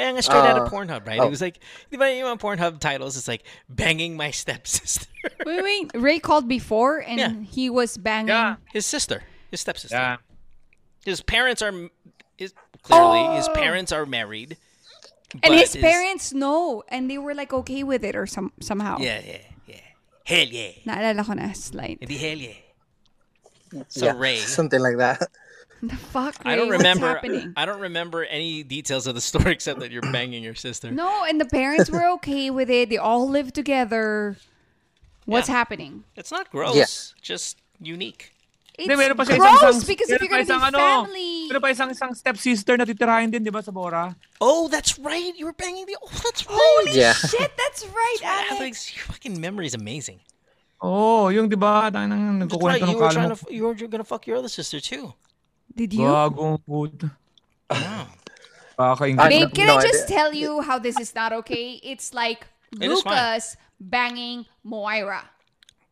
Kaya nga straight out of Uh, Pornhub, right? oh. It was like, di ba yung mga Pornhub titles? It's like banging my stepsister. Wait, wait. Ray called before and Yeah. he was banging. Yeah. his sister, his stepsister. Yeah. His parents are, his, clearly, his Oh. parents are married. And but his parents know, and they were like okay with it or some somehow. Yeah, yeah, yeah. Hell yeah. Naalala ko na slight. Hindi hell yeah. So yeah. Ray, Something like that. The fuck, Ray? I don't What's remember. happening? I don't remember any details of the story except that you're banging your sister. No, and the parents were okay with it. They all live together. What's Yeah. happening? It's not gross. Yeah. Just unique. It's Hindi, meron pa siya gross isang, isang, because if you're pa gonna be isang ano, family. Meron pa isang, isang stepsister na titirahin din, di ba, sa Bora? Oh, that's right. You were banging the. Oh, that's right. Holy Yeah. shit, that's right, Alex. Alex. your fucking memory is amazing. Oh, yung di ba, tang nang That's right. nagkukwento You ng were kala trying mo. to. You were gonna fuck your other sister too. Did you? Gagong puta. Wow. Babe, can no, I I just did- tell you how this is not okay? It's like It is fine. Lucas banging Moira.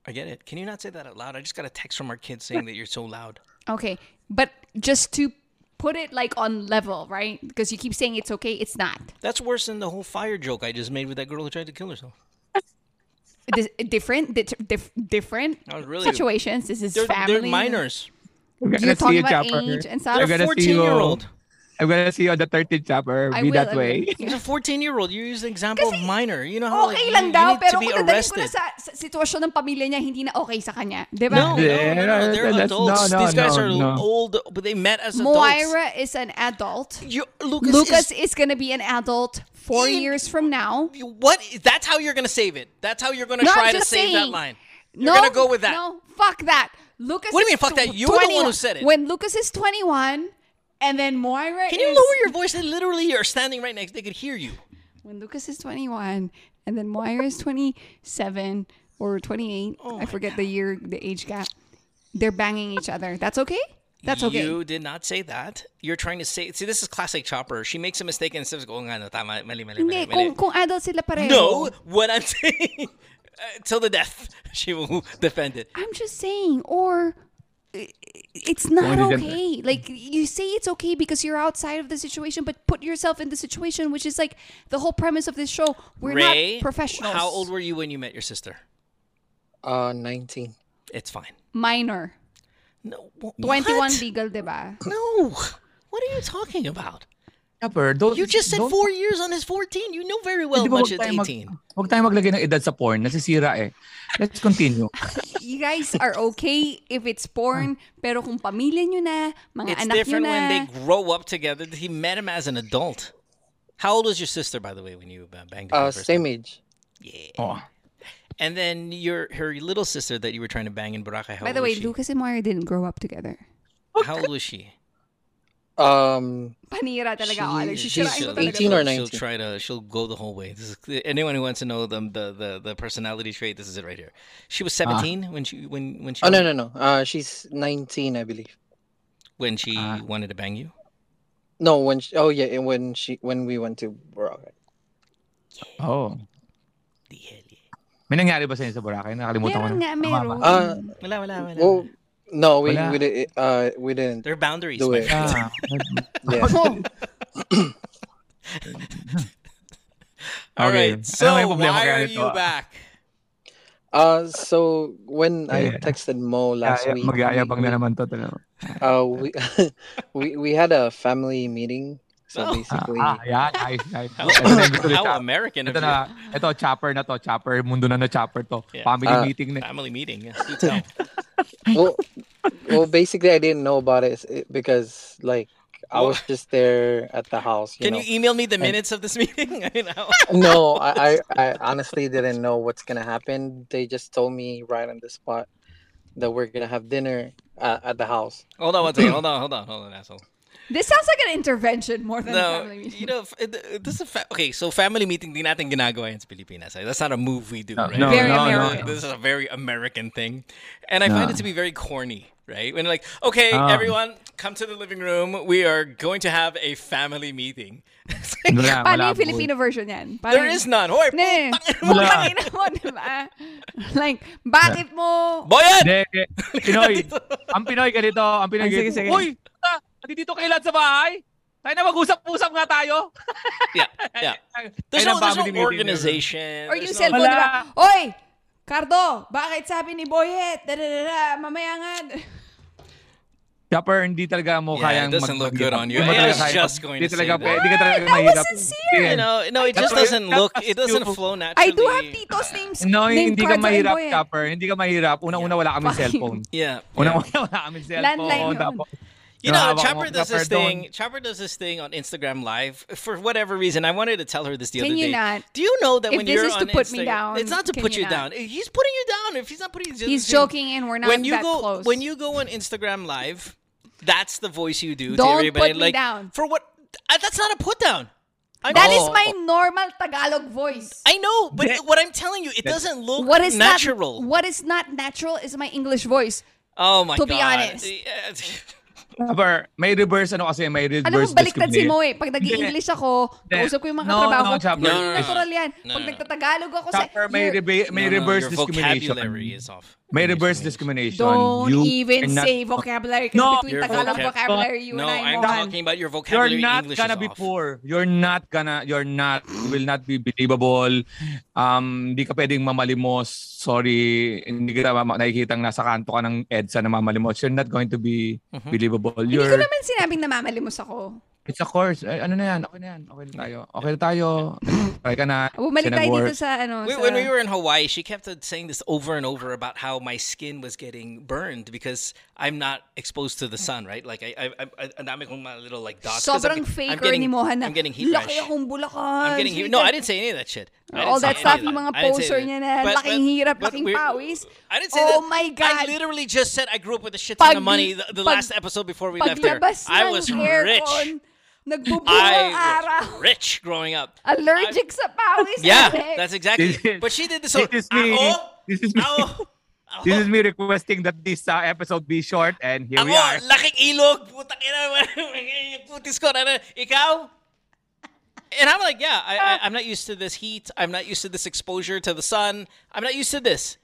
I get it. Can you not say that out loud? I just got a text from our kids saying that you're so loud. Okay, but just to put it like on level, right? Because you keep saying it's okay, it's not. That's worse than the whole fire joke I just made with that girl who tried to kill herself. Dis- different, di- dif- different That was really. situations. This is They're, family. they're minors. We're You're see talking you, about Chopper. age and They're stuff. gonna see 14 year you. old. I'm gonna see you on the 13th chapter. I Be will, that I will. way. He's a 14 year old. You use the example of minor. You know how Okay you, lang you daw, need pero to be kung dadalhin ko na sa, sa sitwasyon ng pamilya niya, hindi na okay sa kanya. Di ba? No, no, no, no, they're that's- adults. no, no, These guys no, are no. old, but they met as adults. Moira is an adult. You, Lucas, Lucas is, is going to be an adult four In- years from now. what? That's how you're gonna save it. That's how you're gonna No, try to just save that line. You're no, gonna go with that. No, fuck that. Lucas. What do you mean, fuck that? You were the one who said it. When Lucas is 21, and then Moira Can you is lower your voice? They literally are standing right next. They could hear you. when Lucas is 21, and then Moira is 27 or 28. Oh I forget the year, the age gap. They're banging each other. That's okay. That's okay. You did not say that. You're trying to say. See, this is classic Chopper. She makes a mistake and says, "Oh, nga, no, tama, mali, mali, Hindi, mali, mali." kung, kung adult sila pareho. No, what I'm saying, uh, till the death, she will defend it. I'm just saying, or it's not okay. Like you say it's okay because you're outside of the situation, but put yourself in the situation, which is like the whole premise of this show. We're Ray, not professionals. How old were you when you met your sister? Uh, 19. It's fine. Minor. No, wh- 21 what? legal, diba? No. What are you talking about? Chopper, don't, You just said don't- four years on his 14. You know very well Di ba much wag is tayo mag- 18. Huwag tayo maglagay ng edad sa porn. Nasisira eh. Let's continue. You guys are okay if it's porn, pero kung pamilya nyo na, mga It's anak nyo different when they grow up together. He met him as an adult. How old was your sister, by the way, when you uh, banged her Uh, first same time? age. Yeah. Oh. And then your her little sister that you were trying to bang in Boracay. How By old the way, was she? Lucas and Moira didn't grow up together. How old was she? Um, Panira talaga ako, Alex. She- she's ko talaga 18 to. or She'll try to. She'll go the whole way. This is anyone who wants to know the the the, the personality trait. This is it right here. She was seventeen when she when when she oh, no, no, no. Uh, she's 19, I believe. when she Ah. wanted to bang you. No, when she, oh yeah, when she when we went to Boracay. Oh. The hell yeah. May nangyari ba sa inyo sa Boracay? Nakalimutan ko Meron na. nga, meron. Uh, Wala, wala, wala. well, no, we Wala. we did uh we didn't There are boundaries. do my it. friend. Ah, Yeah. Oh, All Okay. right. Ano So may problema why are nito? you back? Uh, so when I Yeah. texted Mo last Yaya- week, Magyayabang we, na naman to. Tala. uh, we we we had a family meeting. So Oh. Basically, ah, yan. Nice, nice. How, Ito na yung gusto ni how American of Ito you. na, ito, chopper na to. Chopper, mundo na na chopper to. Yeah. Family Ah. meeting na. Family meeting. Yes, do tell. well, well, basically, I didn't know about it because like I was just there at the house. You Can know? you email me the And- minutes of this meeting? I know. no, I, I I honestly didn't know what's gonna happen. They just told me right on the spot that we're gonna have dinner uh, at the house. Hold on one second. Hold on. Hold on. Hold on, asshole. This sounds like an intervention more than a No, family meeting. No. You know, f- it- it- this is a fa- okay. So family meeting, di natin ginagawa yan sa Pilipinas. eh. That's not a move we do, No, right? no, Very no, American. no. This is a very American thing, and I find it to be very corny, right? When like, okay, Ah. everyone, come to the living room. We are going to have a family meeting. It's like, Wala, wala. Filipino version yan? there Paano is none. Hoy, Ne, putang mo. Wala. putangina mo, diba? Like, bakit mo... Boyan! Hindi, hindi. Pinoy. ang Pinoy ganito. Ang Pinoy Ay, sige, ganito. sige. Nandito kayo lahat sa bahay. Tayo na mag-usap-usap nga tayo. Yeah, yeah. There's no, there's no organization. Or yung no- cellphone, diba? Oy! Cardo, bakit sabi ni Boyet? Da-da-da-da, mamaya nga. Chopper, hindi talaga mo Yeah, kayang it doesn't look good on you. I talaga was just going hindi to talaga, say that. Hindi ka talaga that was mahirap. sincere. You know, no, it just doesn't look. It doesn't flow naturally. I do have titos names. No, name hindi ka mahirap. Chopper. Hindi ka mahirap. Unang-una wala you. cellphone. Yeah. yeah. Unang-una wala kaming Landline cellphone. yun. Tapos, You know, Chopper does this thing. Chopper does this thing on Instagram Live for whatever reason. I wanted to tell her this the Can other you day. not? Do you know that If when this you're is to on put me down, it's not to put you you down. He's putting you down. If he's not putting you down, He's joking and we're not when you that go close. when you go on Instagram Live, that's the voice you do to Don't everybody. put me like down. for what? That's not a put down. I That know. is my normal Tagalog voice. I know, but what I'm telling you, it doesn't look What is natural. Not, what is not natural is my English voice. oh my to god! be honest. Chopper, may reverse ano kasi, may reverse Alam mo, baliktad si discrimination. Mo eh. Pag nag-English ako, Hindi. kausap ko yung mga No, katrabaho no, ko, Chopper. No, no, no. natural yan. No, Pag no. nagtatagalog ako sa... Chopper, may, You're- rebe- may No, no, reverse your discrimination. vocabulary is off. May reverse English, discrimination. Don't You even cannot- say vocabulary. Kasi No, between Tagalog vocab- vocabulary, you No, and I, I'm Mohan. talking about your You're vocabulary. not English gonna is be off. poor. You're not gonna, you're not, you will not be believable. Um, hindi ka pwedeng mamalimos. Sorry, hindi kita ma- nakikitang nasa kanto ka ng EDSA na mamalimos. You're not going to be Mm-hmm. believable. Hindi ko You're, naman sinabing namamalimos ako. It's a course. Ay, ano na yan? Okay na yan. Okay na tayo. Okay na tayo. Try ka na. Bumalik tayo dito sa ano. We, sa... when we were in Hawaii, she kept saying this over and over about how my skin was getting burned because I'm not exposed to the sun, right? Like I, I, I ang dami kong mga little like dots. 'cause Sobrang I'm, I'm faker getting, ni Mohan na, I'm getting heat laki rash. akong bulakan. I'm getting heat. No, I didn't say any of that shit. All that stuff, of yung that. mga I didn't say poster that. niya na, But- laking but- hirap, but laking we're- pawis. I didn't say Oh that. my God. I literally just said I grew up with a shit ton of money. The, the pag- last episode before we left here, I was aircon, rich. Nagbubuo I araw. was rich growing up. Allergic sa pawis. Yeah, Alex. that's exactly. This is- But she did this. So, This is me. Ako? This is me. Ako? This is me requesting that this uh, episode be short and here Ako, we are. laking ilog. Putang ina. Putis ko. Ano, Ikaw? And I'm like, yeah, I, I, I'm not used to this heat. I'm not used to this exposure to the sun. I'm not used to this.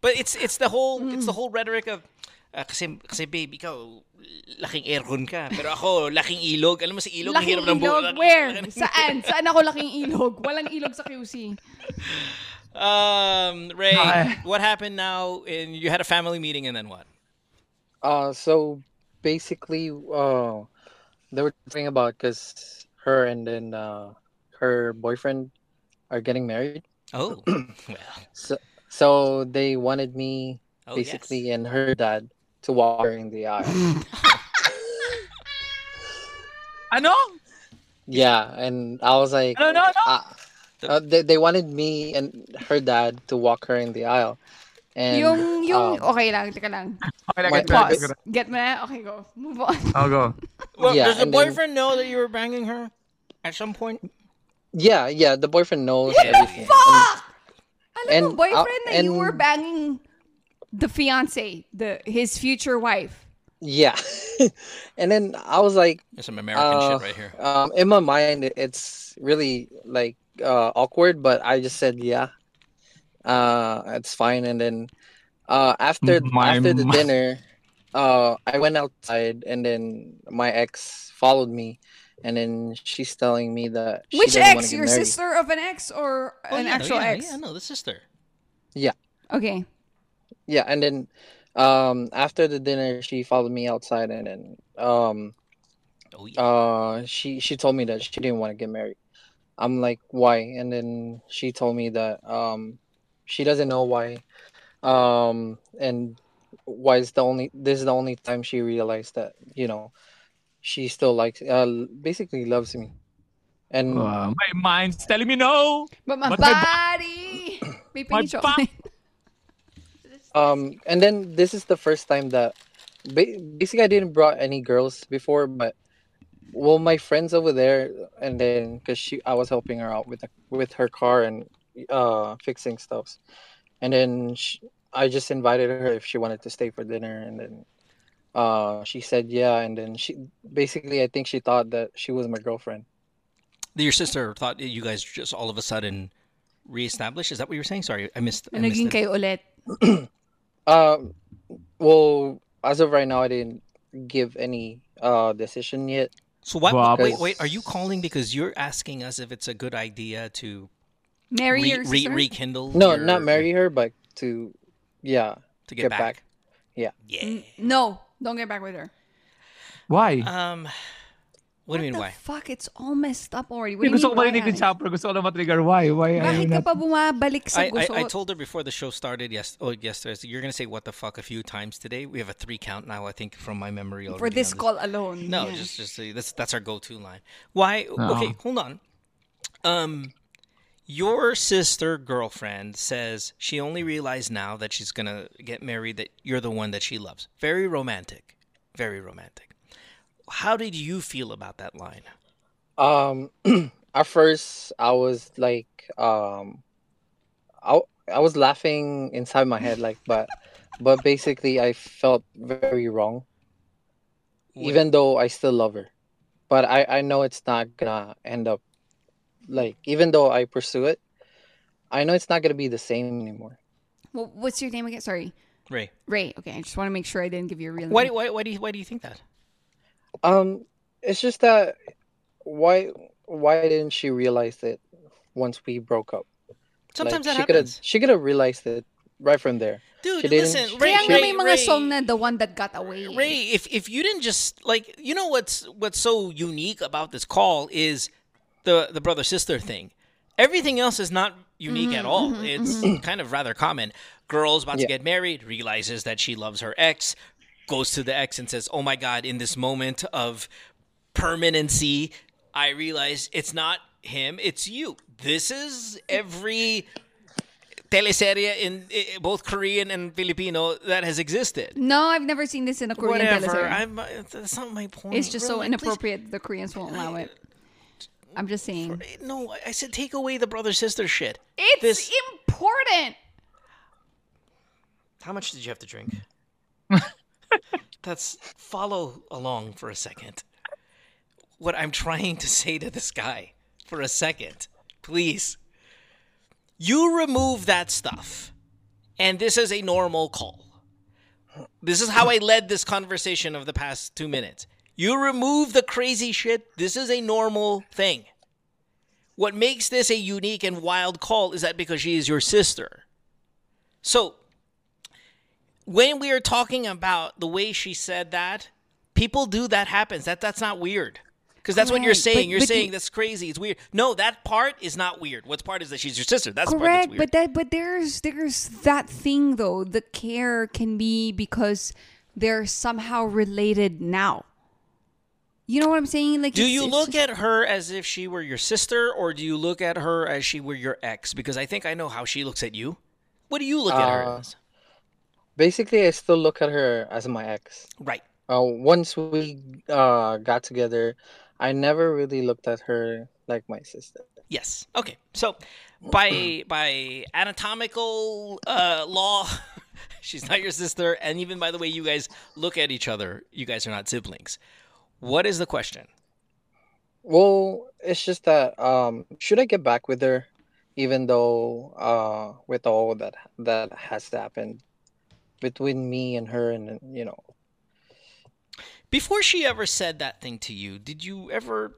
But it's it's the whole it's the whole rhetoric of ah, kasi kasi babe, ikaw laking aircon ka. Pero ako laking ilog. Alam mo si ilog, Laking hirap ng buo. ilog? Where? Saan? Saan ako laking ilog? Walang ilog sa QC. Um, Ray, Ay. what happened now? In you had a family meeting and then what? Uh, so basically, uh, they were talking about because her and then uh, her boyfriend are getting married. Oh, well. So, so they wanted me Oh, basically and her dad to walk her in the aisle. Ano? yeah, and I was like, No, no, no. uh, uh, they, they wanted me and her dad to walk her in the aisle. And yung, yung, um, okay lang, teka lang. Okay lang, My- get back. Pause. Get mo na? Okay, go. Move on. I'll go. Well, Yeah, does the and then- boyfriend know that you were banging her at some point? yeah, yeah, the boyfriend knows everything. And- Fuck! Alam mo, and, boyfriend uh, na you were banging the fiance, the his future wife. yeah, and then I was like, There's some American Uh, shit right here. um, in my mind, it's really like uh, awkward, but I just said yeah, uh, it's fine. And then uh, after My after the m- dinner, uh, I went outside, and then my ex followed me, and then she's telling me that she Which ex? Your married. sister of an ex or Oh, an yeah, actual yeah, ex? Yeah, no, the sister. Yeah okay. Yeah, and then um, after the dinner, she followed me outside, and then um, Oh yeah. uh she she told me that she didn't want to get married i'm like why and then she told me that um she doesn't know why um and why is the only this is the only time she realized that you know she still likes uh basically loves me and Uh, my mind's telling me no. But my But my body. May My pingi chocolate. um and then this is the first time that ba- basically i didn't brought any girls before but well my friends over there and then because she i was helping her out with the, with her car and uh fixing stuffs and then sh i just invited her if she wanted to stay for dinner and then uh she said yeah and then she basically i think she thought that she was my girlfriend Your sister thought you guys just all of a sudden reestablished. Is that what you were saying? Sorry, I missed. I missed Naging it. kayo ulit. um well as of right now i didn't give any uh decision yet So what? Wow. Wait, wait. Are you calling because you're asking us if it's a good idea to Marry re- your re- rekindle? no your- not marry her but to yeah to get, get back. back. Yeah. Yeah. No, don't get back with her. Why? Um, what, do you mean the why? fuck? It's all messed up already. What Hindi, do you gusto ko mean, why, marinig yung Alex? chopper. Gusto ko na matrigger. Why? Why are you Bakit ka not... pa bumabalik sa I, gusot? I, I told her before the show started. Yes. Oh, yesterday. So you're gonna say what the fuck a few times today. We have a three count now. I think from my memory already. For this on call alone. No, yeah. just just say that's that's our go-to line. Why? Okay, hold on. Um, your sister girlfriend says she only realized now that she's gonna get married that you're the one that she loves. Very romantic, very romantic. How did you feel about that line? Um, at first I was like, um, I I was laughing inside my head, like, but but basically I felt very wrong, What- even though I still love her. But I I know it's not gonna end up like even though I pursue it, I know it's not gonna be the same anymore. Well, what's your name again? Sorry. Ray, Ray. Okay, I just want to make sure I didn't give you a real why name. why why do you, why do you think that? Um, it's just that why why didn't she realize it once we broke up? Sometimes Like, that she could have happens. she could have realized it right from there. Dude, She didn't- listen, she- Ray, Ray, mga Ray, song na the one that got away. Ray, if if you didn't just like, you know what's what's so unique about this call is the the brother sister thing. Everything else is not unique at mm-hmm, all. Mm-hmm, it's mm-hmm. kind of rather common. Girl's about to get married, realizes that she loves her ex, goes to the ex and says, "Oh my god, in this moment of permanency, I realize it's not him, it's you." This is every teleserye in eh, both Korean and Filipino that has existed. No, I've never seen this in a Korean Whatever. teleserye. I'm, uh, that's not my point. It's just so Really, please- inappropriate. The Koreans won't allow it. I'm just saying. No, I- I said take away the brother sister shit. It's This- important. How much did you have to drink? That's follow along for a second. What I'm trying to say to this guy for a second, please. You remove that stuff, and this is a normal call. This is how I led this conversation of the past two minutes. You remove the crazy shit. This is a normal thing. What makes this a unique and wild call is that because she is your sister. So, when we are talking about the way she said that, people do that happens. That that's not weird. Because that's what you're saying. but- you're but saying you- that's crazy. It's weird. No, that part is not weird. What's part is that she's your sister. That's the part that's Correct, weird. but that but there's there's that thing though. The care can be because they're somehow related now. You know what I'm saying? Like, do it's- you it's look just- at her as if she were your sister, or do you look at her as she were your ex? Because I think I know how she looks at you. What do you look at her Uh, as? Basically, I still look at her as my ex. Right. Uh, once we uh got together, I never really looked at her like my sister. Yes. Okay. So, by by anatomical uh, law, she's not your sister, and even by the way you guys look at each other, you guys are not siblings. What is the question? Well, it's just that um should I get back with her even though uh with all that that has happened between me and her and you know Before she ever said that thing to you, did you ever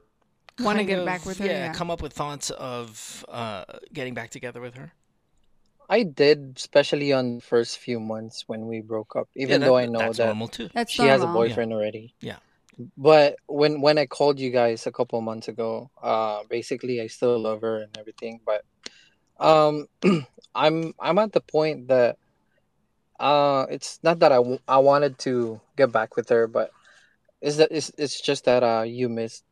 Wanna get of, back with her, Yeah, yeah. come up with thoughts of uh, getting back together with her. I did especially on the first few months when we broke up even that- though I know that's that normal too. That's she has a normal. boyfriend already. Yeah. But when when I called you guys a couple months ago, uh basically I still love her and everything, but um I'm I'm at the point that uh it's not that I, w- I wanted to get back with her, but is that it's, it's just that uh you missed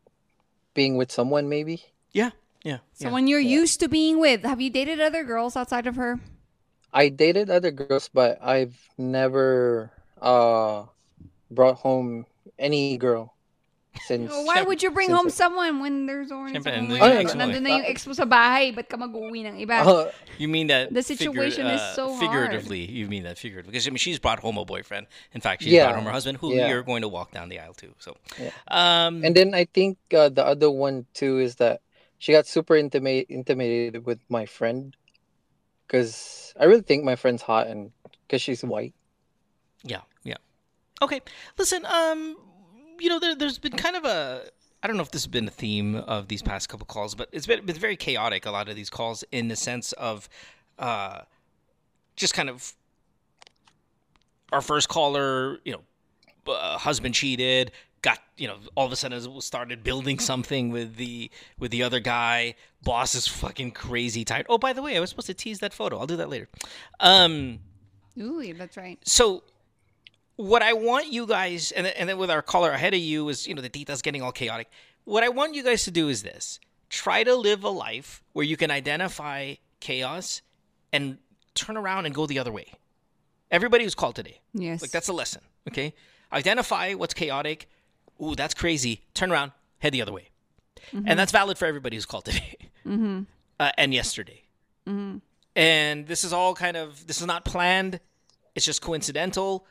being with someone maybe? Yeah. Yeah. yeah. Someone you're used to being with. Have you dated other girls outside of her? I dated other girls, but I've never uh brought home any girl since Why would you bring home I- someone when there's already Siyempre, someone nandun with you? ex mo Nandun na yung ex mo sa bahay. Ba't ka mag-uwi ng iba? Uh, You mean that The situation is uh, so hard. figuratively. You mean that figuratively because I mean she's brought home a boyfriend. In fact, she's Yeah, brought home her husband, who yeah. you're going to walk down the aisle to. So, Yeah. um, And then I think uh, the other one too is that she got super intimate intimidated with my friend because I really think my friend's hot and because she's white. Yeah, yeah. Okay, listen. Um, you know, there, there's been kind of a. I don't know if this has been a theme of these past couple calls, but it's been, been very chaotic. A lot of these calls, in the sense of, uh, just kind of. Our first caller, you know, uh, husband cheated. Got you know, all of a sudden started building something with the with the other guy. Boss is fucking crazy tired. Oh, by the way, I was supposed to tease that photo. I'll do that later. Um, Ooh, that's right. so what I want you guys, and, and then with our caller ahead of you is, you know, the details getting all chaotic. What I want you guys to do is this: try to live a life where you can identify chaos and turn around and go the other way. Everybody who's called today, Yes. like that's a lesson. Okay, identify what's chaotic. Ooh, that's crazy. Turn around, head the other way, and that's valid for everybody who's called today Mm-hmm. uh, and yesterday. Mm-hmm. And this is all kind of this is not planned. It's just coincidental.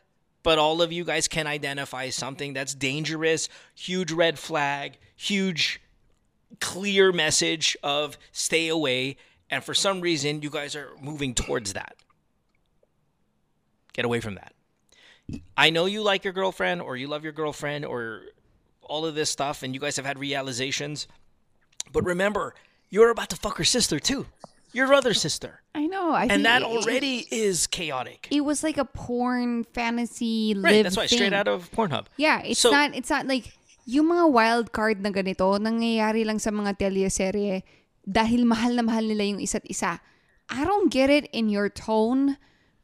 But all of you guys can identify something that's dangerous, huge red flag, huge clear message of stay away. And for some reason, you guys are moving towards that. Get away from that. I know you like your girlfriend or you love your girlfriend or all of this stuff, and you guys have had realizations. But remember, you're about to fuck her sister too. Your other sister, I know. I and that it- it- already is chaotic. It was like a porn fantasy Right, that's why thing. straight out of Pornhub. Yeah, it's So- not it's not like yung mga wild card na ganito nangyayari lang sa mga teleserye dahil mahal na mahal nila yung isa't isa. I don't get it in your tone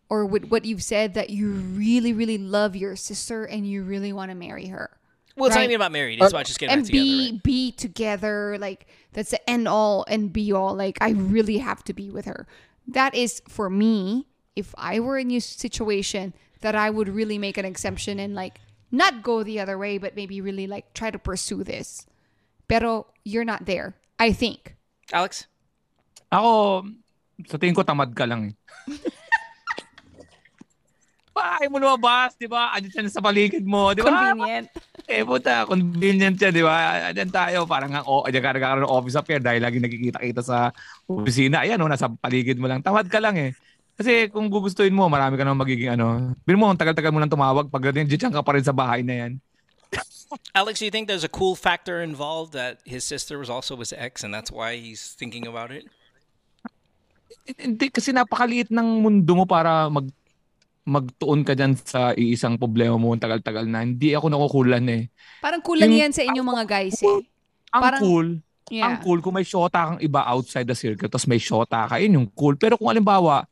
or with what you've said that you really really love your sister and you really want to marry her. Well, it's not Right. even about married. It's about just getting and back together. be right? be together like that's the end all and be all like i really have to be with her that is for me if i were in your situation that i would really make an exemption and like not go the other way but maybe really like try to pursue this pero you're not there i think Alex, Ako, sa tingin ko tamad ka lang eh. Bahay mo lumabas, di ba? Andyan siya sa paligid mo, di ba? convenient Eh, puta, convenient yan, di ba? Andyan tayo, parang nga, oh, andyan ka nagkakaroon ng office affair dahil lagi nagkikita-kita sa opisina. Ayan, oh, nasa paligid mo lang. Tamad ka lang eh. Kasi kung gugustuhin mo, marami ka naman magiging ano. Bin mo, ang tagal-tagal mo nang tumawag. Pag ganyan, dyan ka pa rin sa bahay na yan. Alex, do you think there's a cool factor involved that his sister was also his ex, and that's why he's thinking about it? Hindi, kasi napakaliit ng mundo mo para mag magtuon ka dyan sa iisang problema mo ang tagal-tagal na. Hindi ako nakukulan eh. parang kulang Yung- yan sa inyong mga guys eh Ang Parang- cool, yeah ang cool kung may shota kang iba outside the circle tapos may shota ka, yun yung cool. Pero kung alimbawa,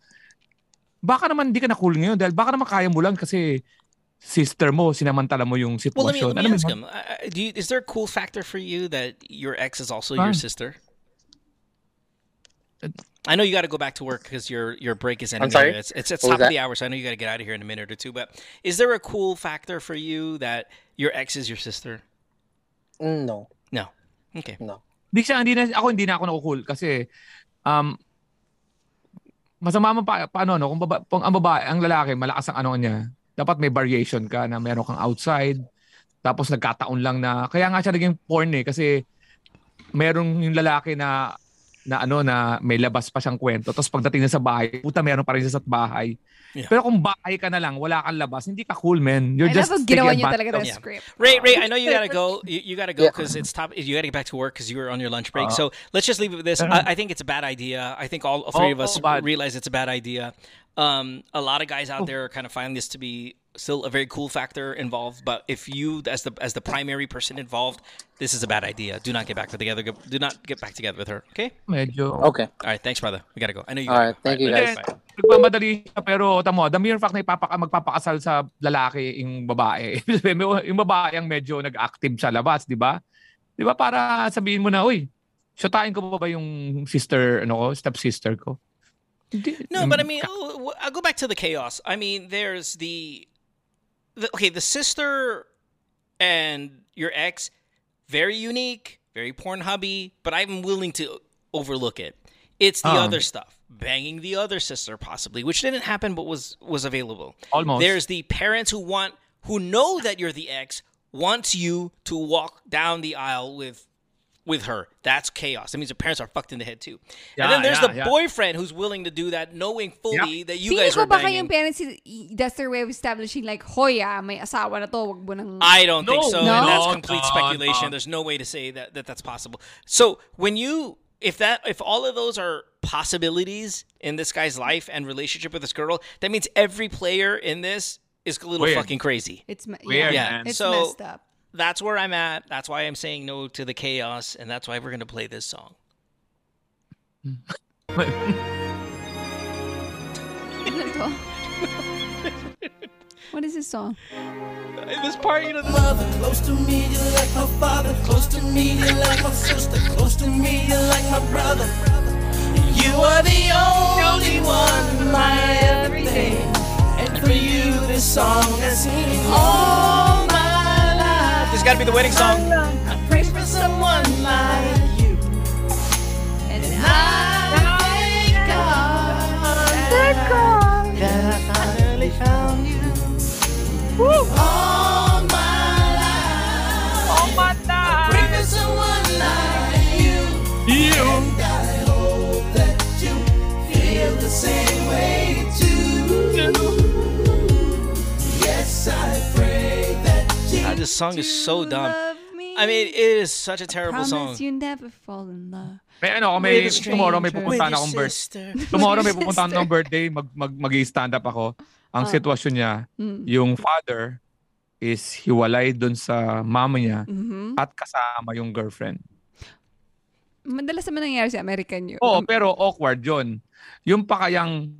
baka naman hindi ka na cool ngayon dahil baka naman kaya mo lang kasi sister mo, sinamantala mo yung Well, let me, sitwasyon. let me ask ba? him. Uh, do you, is there a cool factor for you that your ex is also your Fine. sister? I know you got to go back to work because your your break is ending. I'm sorry? It's it's, it's top of that? the hour, so I know you got to get out of here in a minute or two. But is there a cool factor for you that your ex is your sister? Mm, No, No. Okay. no. Hindi siya, hindi na, ako hindi na ako nakukul kasi um, masama man pa, paano, no? Kung, baba, kung ang babae, ang lalaki, malakas ang ano niya, dapat may variation ka na meron kang outside, tapos nagkataon lang na, kaya nga siya naging porn eh, kasi merong yung lalaki na na ano na may labas pa siyang kwento tapos pagdating na sa bahay puta meron pa rin siya sa bahay Yeah. pero kung bahay ka na lang wala kang labas hindi ka cool man you're I just love ginawa niyo talaga of- ng Yeah. script Ray, Ray, I know you gotta go. You, you gotta go Yeah. because it's top. You gotta get back to work because you were on your lunch break. Uh, so let's just leave it with this. I, I think it's a bad idea. I think all three of Oh, us bad. realize it's a bad idea. Um, a lot of guys out there are kind of finding this to be still a very cool factor involved. But if you, as the as the primary person involved, this is a bad idea. Do not get back together. Do not get back together with her. Okay. medyo Okay. All right. Thanks, brother. We gotta go. I know you. All gotta go. thank you, later. guys. Bye. nagmamadali siya pero tamo the mere fact na ipapaka, magpapakasal sa lalaki yung babae yung babae ang medyo nag-active sa labas di ba di ba para sabihin mo na uy shotain ko pa ba yung sister ano ko step sister ko Hindi. No, but I mean, oh, I'll go back to the chaos. I mean, there's the, the okay, the sister and your ex, very unique, very porn hubby, but I'm willing to overlook it. It's the Oh. other stuff, banging the other sister possibly, which didn't happen but was was available. Almost. There's the parents who want who know that you're the ex wants you to walk down the aisle with with her. That's chaos. That means the parents are fucked in the head too. and then there's yeah, the yeah. boyfriend who's willing to do that, knowing fully that you Feeling guys ko are baka banging. yung parents, i- that's their way of establishing like, hoy ah, may asawa na to, wag mo nang... I don't think so. No? And that's complete no, speculation. no. There's no way to say that, that that's possible. So when you if that if all of those are possibilities in this guy's life and relationship with this girl, that means every player in this is a little Weird. fucking crazy. It's, me- Weird, yeah, man. it's So- messed up. That's where I'm at. That's why I'm saying no to the chaos, and that's why we're gonna play this song. What is this song? This part, you know, mother, close to me, you're like my father, close to me, you're like my sister, close to me, you're like my brother. You are the only one, my everything. And for you, this song has seen all my life. this got to be the wedding song. I uh, pray for someone like you. And I thank God that I finally found you. All my this song is so dumb. Love me. I mean, it is such a terrible Promise song. you never fall in love. May ano, may, With a tomorrow may stranger. pupuntahan With your akong birthday. sister. Tomorrow may pupuntahan akong birthday, mag, mag, mag-stand up ako. Ang Ah. sitwasyon niya, Mm. yung father is hiwalay dun sa mama niya Mhm. at kasama yung girlfriend. Madalas naman nangyayari sa American yun. Oo, pero awkward yun. Yung pa kayang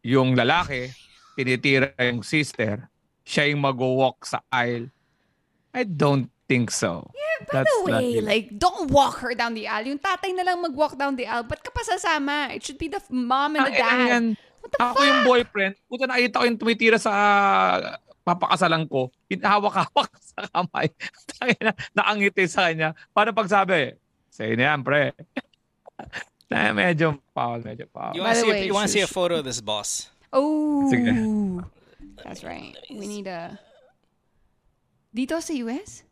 yung lalaki, tinitira yung sister, siya yung mag-walk sa aisle. I don't think so. By the way, like, don't walk her down the aisle. Yung tatay na lang mag-walk down the aisle. Ba't ka pa sasama? It should be the mom and the dad. yan. What the Ako fuck? yung boyfriend, puta nakita ko yung tumitira sa papakasalan ko, hinahawak-hawak sa kamay. Tangina, nakangiti sa kanya. Paano pagsabi? Sa'yo na yan, pre. na medyo foul, medyo foul. You want to see, way, a, you want to see a photo of this boss? Oh. Sige. That's right. We need a... Dito sa US?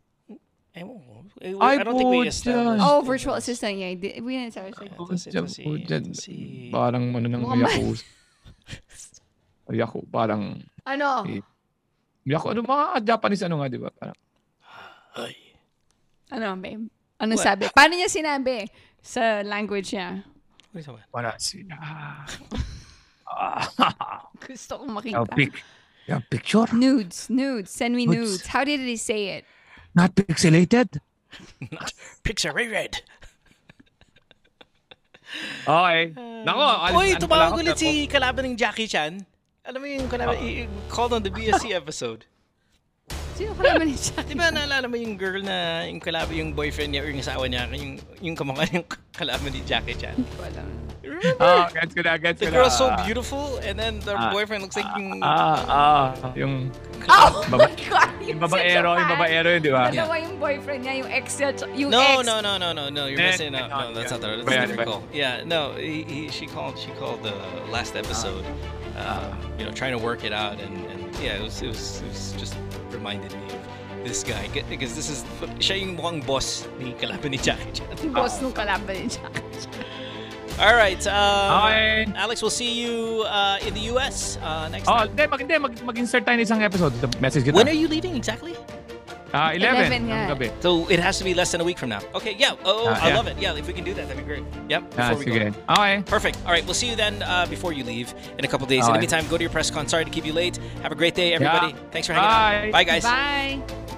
Eh, well, eh, Ay, I don't think we established. Oh, virtual assistant. Yeah, di- we didn't establish it. Let's see, Dyan let's see, po, dyan. let's see. Parang ano ng Mukhang ma- Yaku. Yaku, parang Ano? Eh, Yaku, ano mga Japanese ano nga, di ba? Parang, Ay. Ano, babe? Ano What? sabi? Paano niya sinabi sa language niya? Wala sila. Gusto kong makita. pic, yung picture, Nudes, nudes. Send me Nudes. nudes. How did he say it? not pixelated. Not picture red. Okay. Uh, Nako, alis- Uy, ano tumawag ulit si kalaban ng Jackie Chan. Alam mo yung kalaban, i- i- called on the BSC episode. Sino ka naman ni Jackie? Di ba naalala mo yung girl na yung kalaban, yung boyfriend niya or yung asawa niya, yung, yung kamukha yung kalaban ni Jackie Chan? Hindi ko alam. Ah, gets ko na, gets The ko na. girl's so beautiful and then the Ah. boyfriend looks like yung... Ah, ah, yung Oh Baba- my God! yung babaero, yung babaero yun, di ba? Dalawa yung boyfriend niya, yung ex niya, tsa- yung No, ex. no, no, no, no, no. You're Eh, missing. No, no, that's not the. That's Ba a yan, different ba? call. Yeah, no. He, he, she called. She called the last episode. Uh, you know, trying to work it out, and, and yeah, it was, it was, it was just reminded me of this guy G- because this is siya yung mukhang boss ni kalaban ni Jackie Chan. Boss nung kalaban ni Jackie. All right, um, Okay. Alex, we'll see you uh, in the U.S. Uh, next Oh, time. hindi, mag, hindi, mag, mag-insert tayo ng isang episode. The message kita. When are you leaving exactly? Ah, 11. 11 nga. ng gabi. So it has to be less than a week from now. Okay, yeah. Oh, Ah, I yeah. love it. Yeah, if we can do that, that'd be great. Yep. Ah, Before we sige. go. Okay. Perfect. All right, we'll see you then uh, before you leave in a couple days. In the Okay. meantime, go to your press con. Sorry to keep you late. Have a great day, everybody. Yeah. Thanks for hanging out. Bye. Bye, guys. Bye!